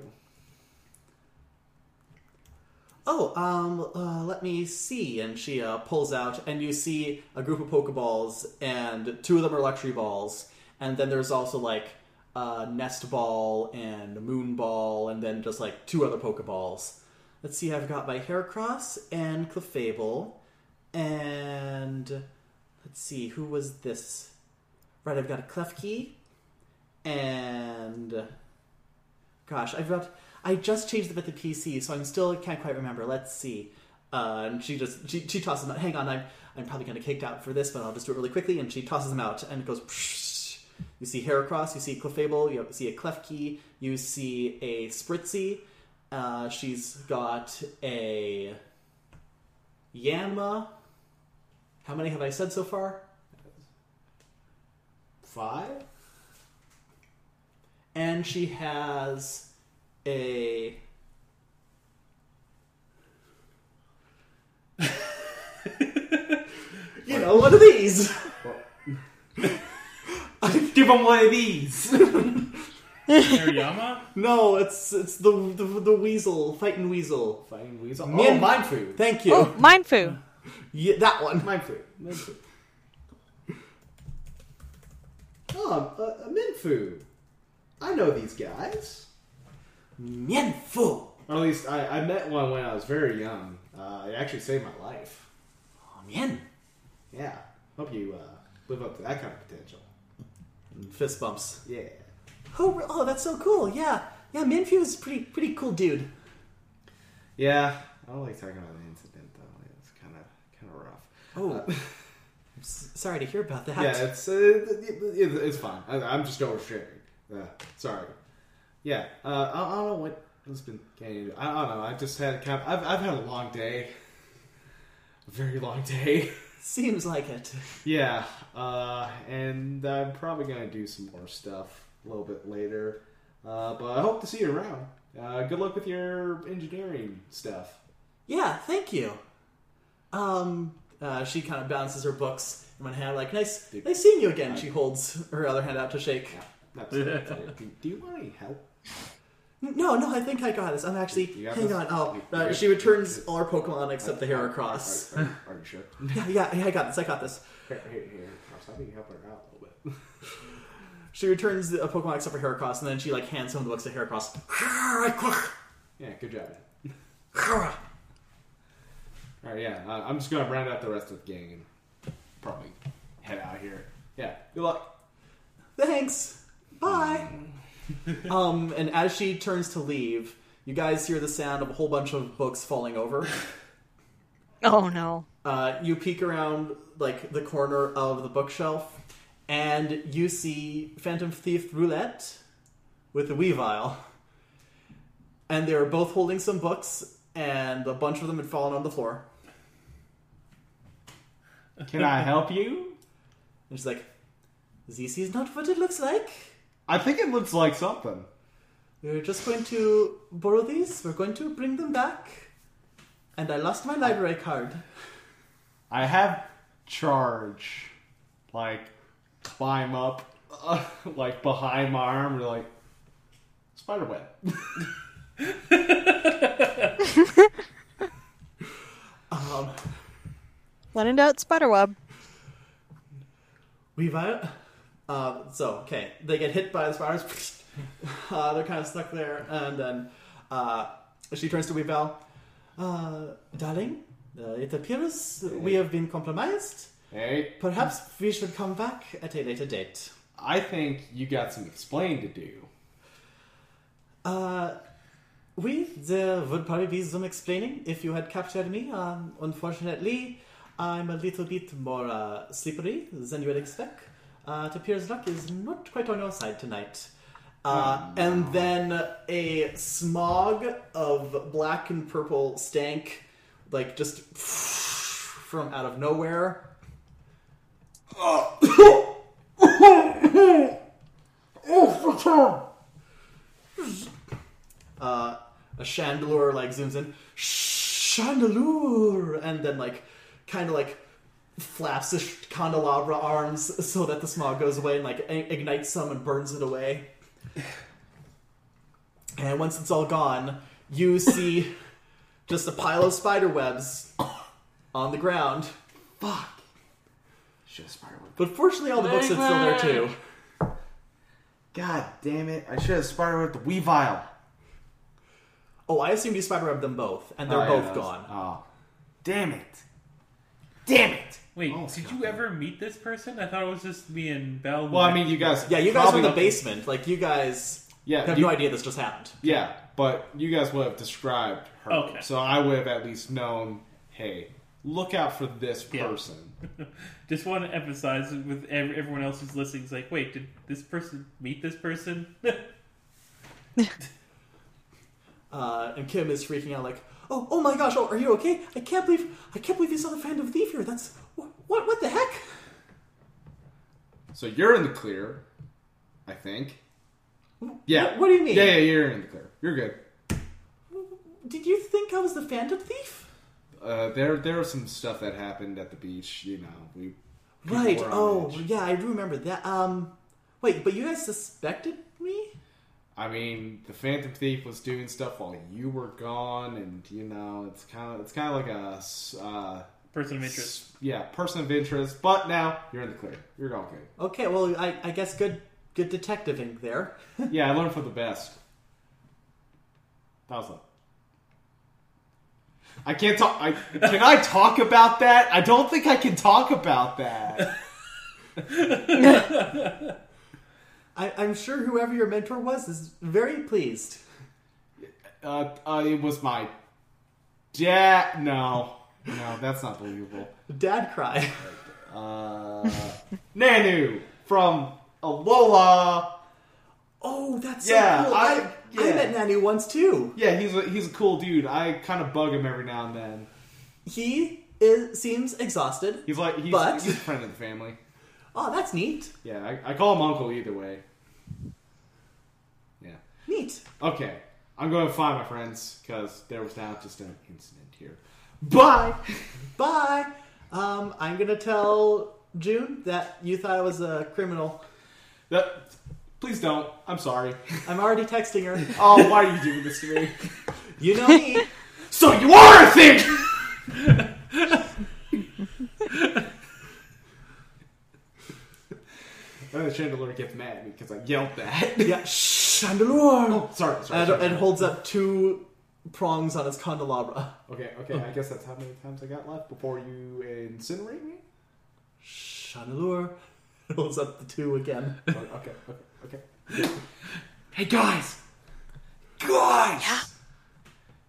Oh, um, uh, let me see. And she uh, pulls out, and you see a group of Pokeballs, and two of them are luxury balls. And then there's also like uh, Nest Ball and Moon Ball, and then just like two other Pokeballs. Let's see, I've got my Heracross and Clefable, and let's see, who was this? Right, I've got a Klefki, and gosh, I've got. I just changed them at the PC, so I'm still can't quite remember. Let's see. Uh, and she just she, she tosses them out. Hang on, I'm I'm probably gonna kicked out for this, but I'll just do it really quickly. And she tosses them out, and it goes. Psh. You see Heracross, you see Clefable, you see a Klefki, you see a Spritzee. Uh, she's got a Yanma. How many have I said so far? Five. and she has Eh. a *laughs* you know *laughs* one of these Give them one of these. Hariyama? *laughs* no it's it's the the, the weasel fighting weasel Fighting weasel. Min- oh, mind food. thank you Oh, Mindfu. yeah, that one Mind food. Mind food. Oh, a, a Mienfoo. I know these guys. Mienfoo Or at least I, I met one when I was very young. Uh, it actually saved my life. Mien Yeah. Hope you uh, live up to that kind of potential. fist bumps Yeah. oh oh that's so cool yeah yeah Mienfoo is a pretty pretty cool dude Yeah. I don't like talking about the incident though. It's kind of kind of rough. oh I'm *laughs* s- sorry to hear about that Yeah, it's uh, it, it, it's fine. I, I'm just oversharing. Uh, sorry. Yeah, uh, I, I don't know what has been getting into. I don't know. I've just had kind of. I've, I've had a long day. A very long day. *laughs* seems like it yeah, uh, and I'm probably gonna do some more stuff a little bit later. Uh, but I hope to see you around. Uh, good luck with your engineering stuff. Yeah, thank you. Um, uh, she kind of balances her books in one hand, like, nice, nice seeing you again. She holds her other hand out to shake. Yeah, that's, that's. *laughs* Do, do you want any help? No, no, I think I got this. I'm actually, You got hang this? on. Oh, You- uh, you- she returns all her Pokemon except the Are- Heracross. Are, are, are you sure? Yeah, yeah, yeah, I got this. I got this. Here, here, here. Ross, I think help her out a little bit. *laughs* She returns the Pokemon except for Heracross, and then she like hands some of the books to Heracross. *laughs* Yeah, good job, man. *laughs* All right, yeah. Uh, I'm just gonna round out the rest of the gang and probably head out here. Yeah. Good luck. Thanks. Bye. Mm. *laughs* um, and as she turns to leave, you guys hear the sound of a whole bunch of books falling over. *laughs* Oh no. Uh, you peek around like the corner of the bookshelf, and you see Phantom Thief Roulette with the Weavile. and they were both holding some books, and a bunch of them had fallen on the floor. Can I help you? And she's like, "This is not what it looks like. I think it looks like something. We're just going to borrow these. We're going to bring them back." And I lost my library card. I have charge, like climb up, uh, *laughs* like behind my arm, or like spider web. *laughs* Um, When in doubt, spiderweb. Weavile. Uh, so okay, they get hit by the spiders. *laughs* uh, they're kind of stuck there, and then uh, she turns to Weavile. Uh, darling, uh, it appears we have been compromised. Hey, Perhaps we should come back at a later date. I think you got some explaining to do. Uh, we there would probably be some explaining if you had captured me. Um, unfortunately, I'm a little bit more uh, slippery than you would expect. Uh, it appears luck is not quite on your side tonight. Uh, and then a smog of black and purple stank, like just from out of nowhere. uh, a Chandelure like zooms in, Chandelure, and then like kind of like flaps his candelabra arms so that the smog goes away and like ignites some and burns it away. And once it's all gone, you see just a pile of spider webs on the ground. Fuck. Should have spider web. But fortunately, all the books are still there too. God damn it! I should have spider web the Weavile. Oh, I assumed you spider webbed them both, and they're Oh, yeah, both that was- gone. Oh, damn it! Damn it! Wait, Oh, did God. you ever meet this person? I thought it was just me and Bell. Well, I mean, you guys. Yeah, you guys were in the probably- basement. Like you guys Yeah, have you- no idea this just happened. Yeah, but you guys would have described her. Okay. So I would have at least known, hey, look out for this Yeah. person. *laughs* just want to emphasize with ev- everyone else who's listening. It's like, wait, did this person meet this person? *laughs* *laughs* Uh, and Kim is freaking out, like, "Oh, oh my gosh! Oh, are you okay? I can't believe, I can't believe you saw the Phantom Thief here. That's what, what, what the heck? So you're in the clear, I think. Yeah. What, what do you mean? Yeah, yeah, you're in the clear. You're good. Did you think I was the Phantom Thief? Uh, there, there was some stuff that happened at the beach. You know, we. Right. Oh, yeah, I do remember that. Um, wait, but you guys suspected me? I mean, the Phantom Thief was doing stuff while you were gone, and you know, it's kind of, it's kind of like a uh, person of interest. yeah, person of interest. But now you're in the clear. You're all good. Okay, well, I, I guess good, good detectiving there. *laughs* Yeah, I learned from the best. That was a. I can't talk. I, can I talk about that? I don't think I can talk about that. *laughs* I, I'm sure whoever your mentor was is very pleased. Uh, uh, it was my dad. No, no, that's not believable. Dad cry. Uh, Nanu from Alola. Oh, that's so Yeah, cool. I- I, I met Nanu once too. Yeah, he's a, he's a cool dude. I kind of bug him every now and then. He is, seems exhausted. He's like he's, But- he's a friend of the family. *laughs* Oh, that's neat. Yeah, I, I call him uncle either way. Yeah. Neat. Okay, I'm going to find my friends because there was now just an incident here. Bye. *laughs* Bye. Um, I'm gonna tell June that you thought I was a criminal. That, please don't. I'm sorry. *laughs* I'm already texting her. *laughs* Oh, why are you doing this to me? You know me. So you are a thing. And the Chandelure gets mad at me because I yelled that. Yeah, Chandelure. Oh, sorry, sorry. And, sorry. and holds up two prongs on his candelabra. Okay, okay. I guess that's how many times I got left before you incinerate me. Chandelure. Holds up the two again. okay, okay, okay. okay. Hey guys, guys. Yeah.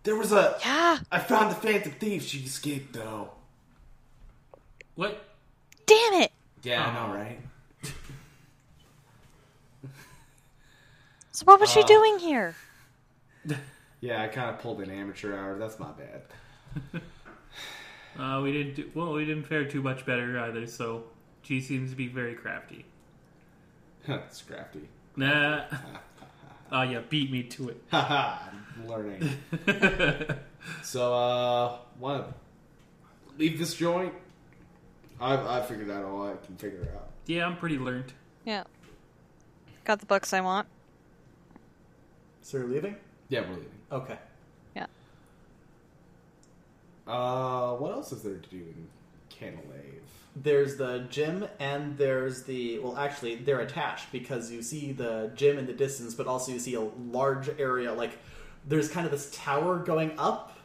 There was a. Yeah. I found the Phantom Thief. She escaped though. What? Damn it. Yeah, I know, oh. right? So what was she uh. doing here? *laughs* Yeah, I kind of pulled an amateur hour. That's my bad. *laughs* Uh, we didn't do, well. We didn't fare too much better either. So G seems to be very crafty. *laughs* it's crafty. Nah. Oh *laughs* yeah, beat me to it. Haha, I'm learning. so, uh, want to leave this joint? I've, I figured out all I can figure out. Yeah, I'm pretty learned. Yeah. Got the books I want. So you're leaving? Yeah, we're leaving. Okay. Yeah. Uh, what else is there to do in Canalave? There's the gym and there's the well actually they're attached because you see the gym in the distance but also you see a large area like there's kind of this tower going up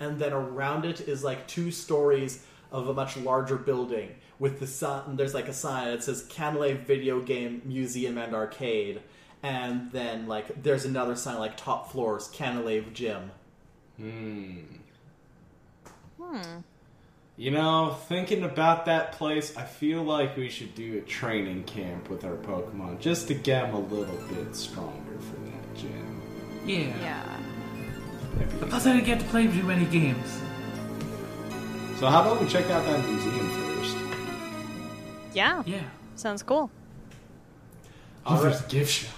and then around it is like two stories of a much larger building with the sun there's like a sign that says Canalave Video Game Museum and Arcade and then like there's another sign like top floors Canalave Gym. Hmm. Hmm. You know, thinking about that place, I feel like we should do a training camp with our Pokemon just to get them a little bit stronger for that gym. Yeah. Yeah. That'd Plus, I didn't get to play too many games. So, how about we check out that museum first? Yeah. Yeah. Sounds cool. Oh, there's a gift shop.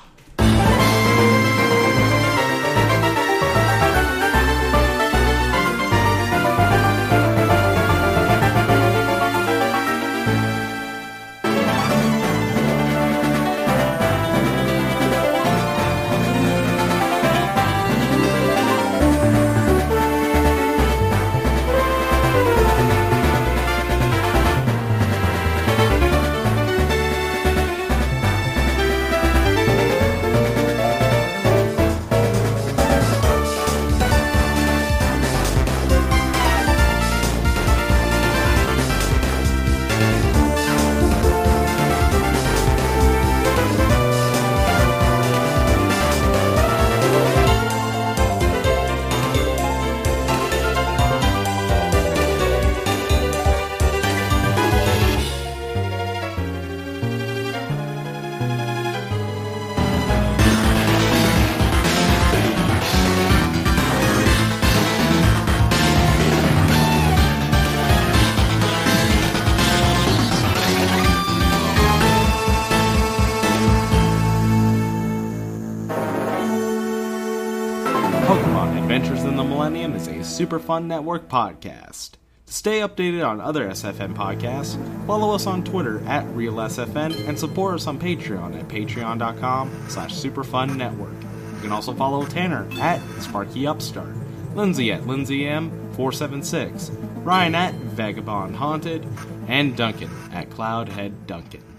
Super Fun Network podcast. To stay updated on other SFN podcasts, follow us on Twitter at RealSFN and support us on Patreon at patreon.com slash superfunnetwork. You can also follow Tanner at Sparky Upstart, Lindsay at LindsayM476, Ryan at Vagabond Haunted, and Duncan at Cloudhead Duncan.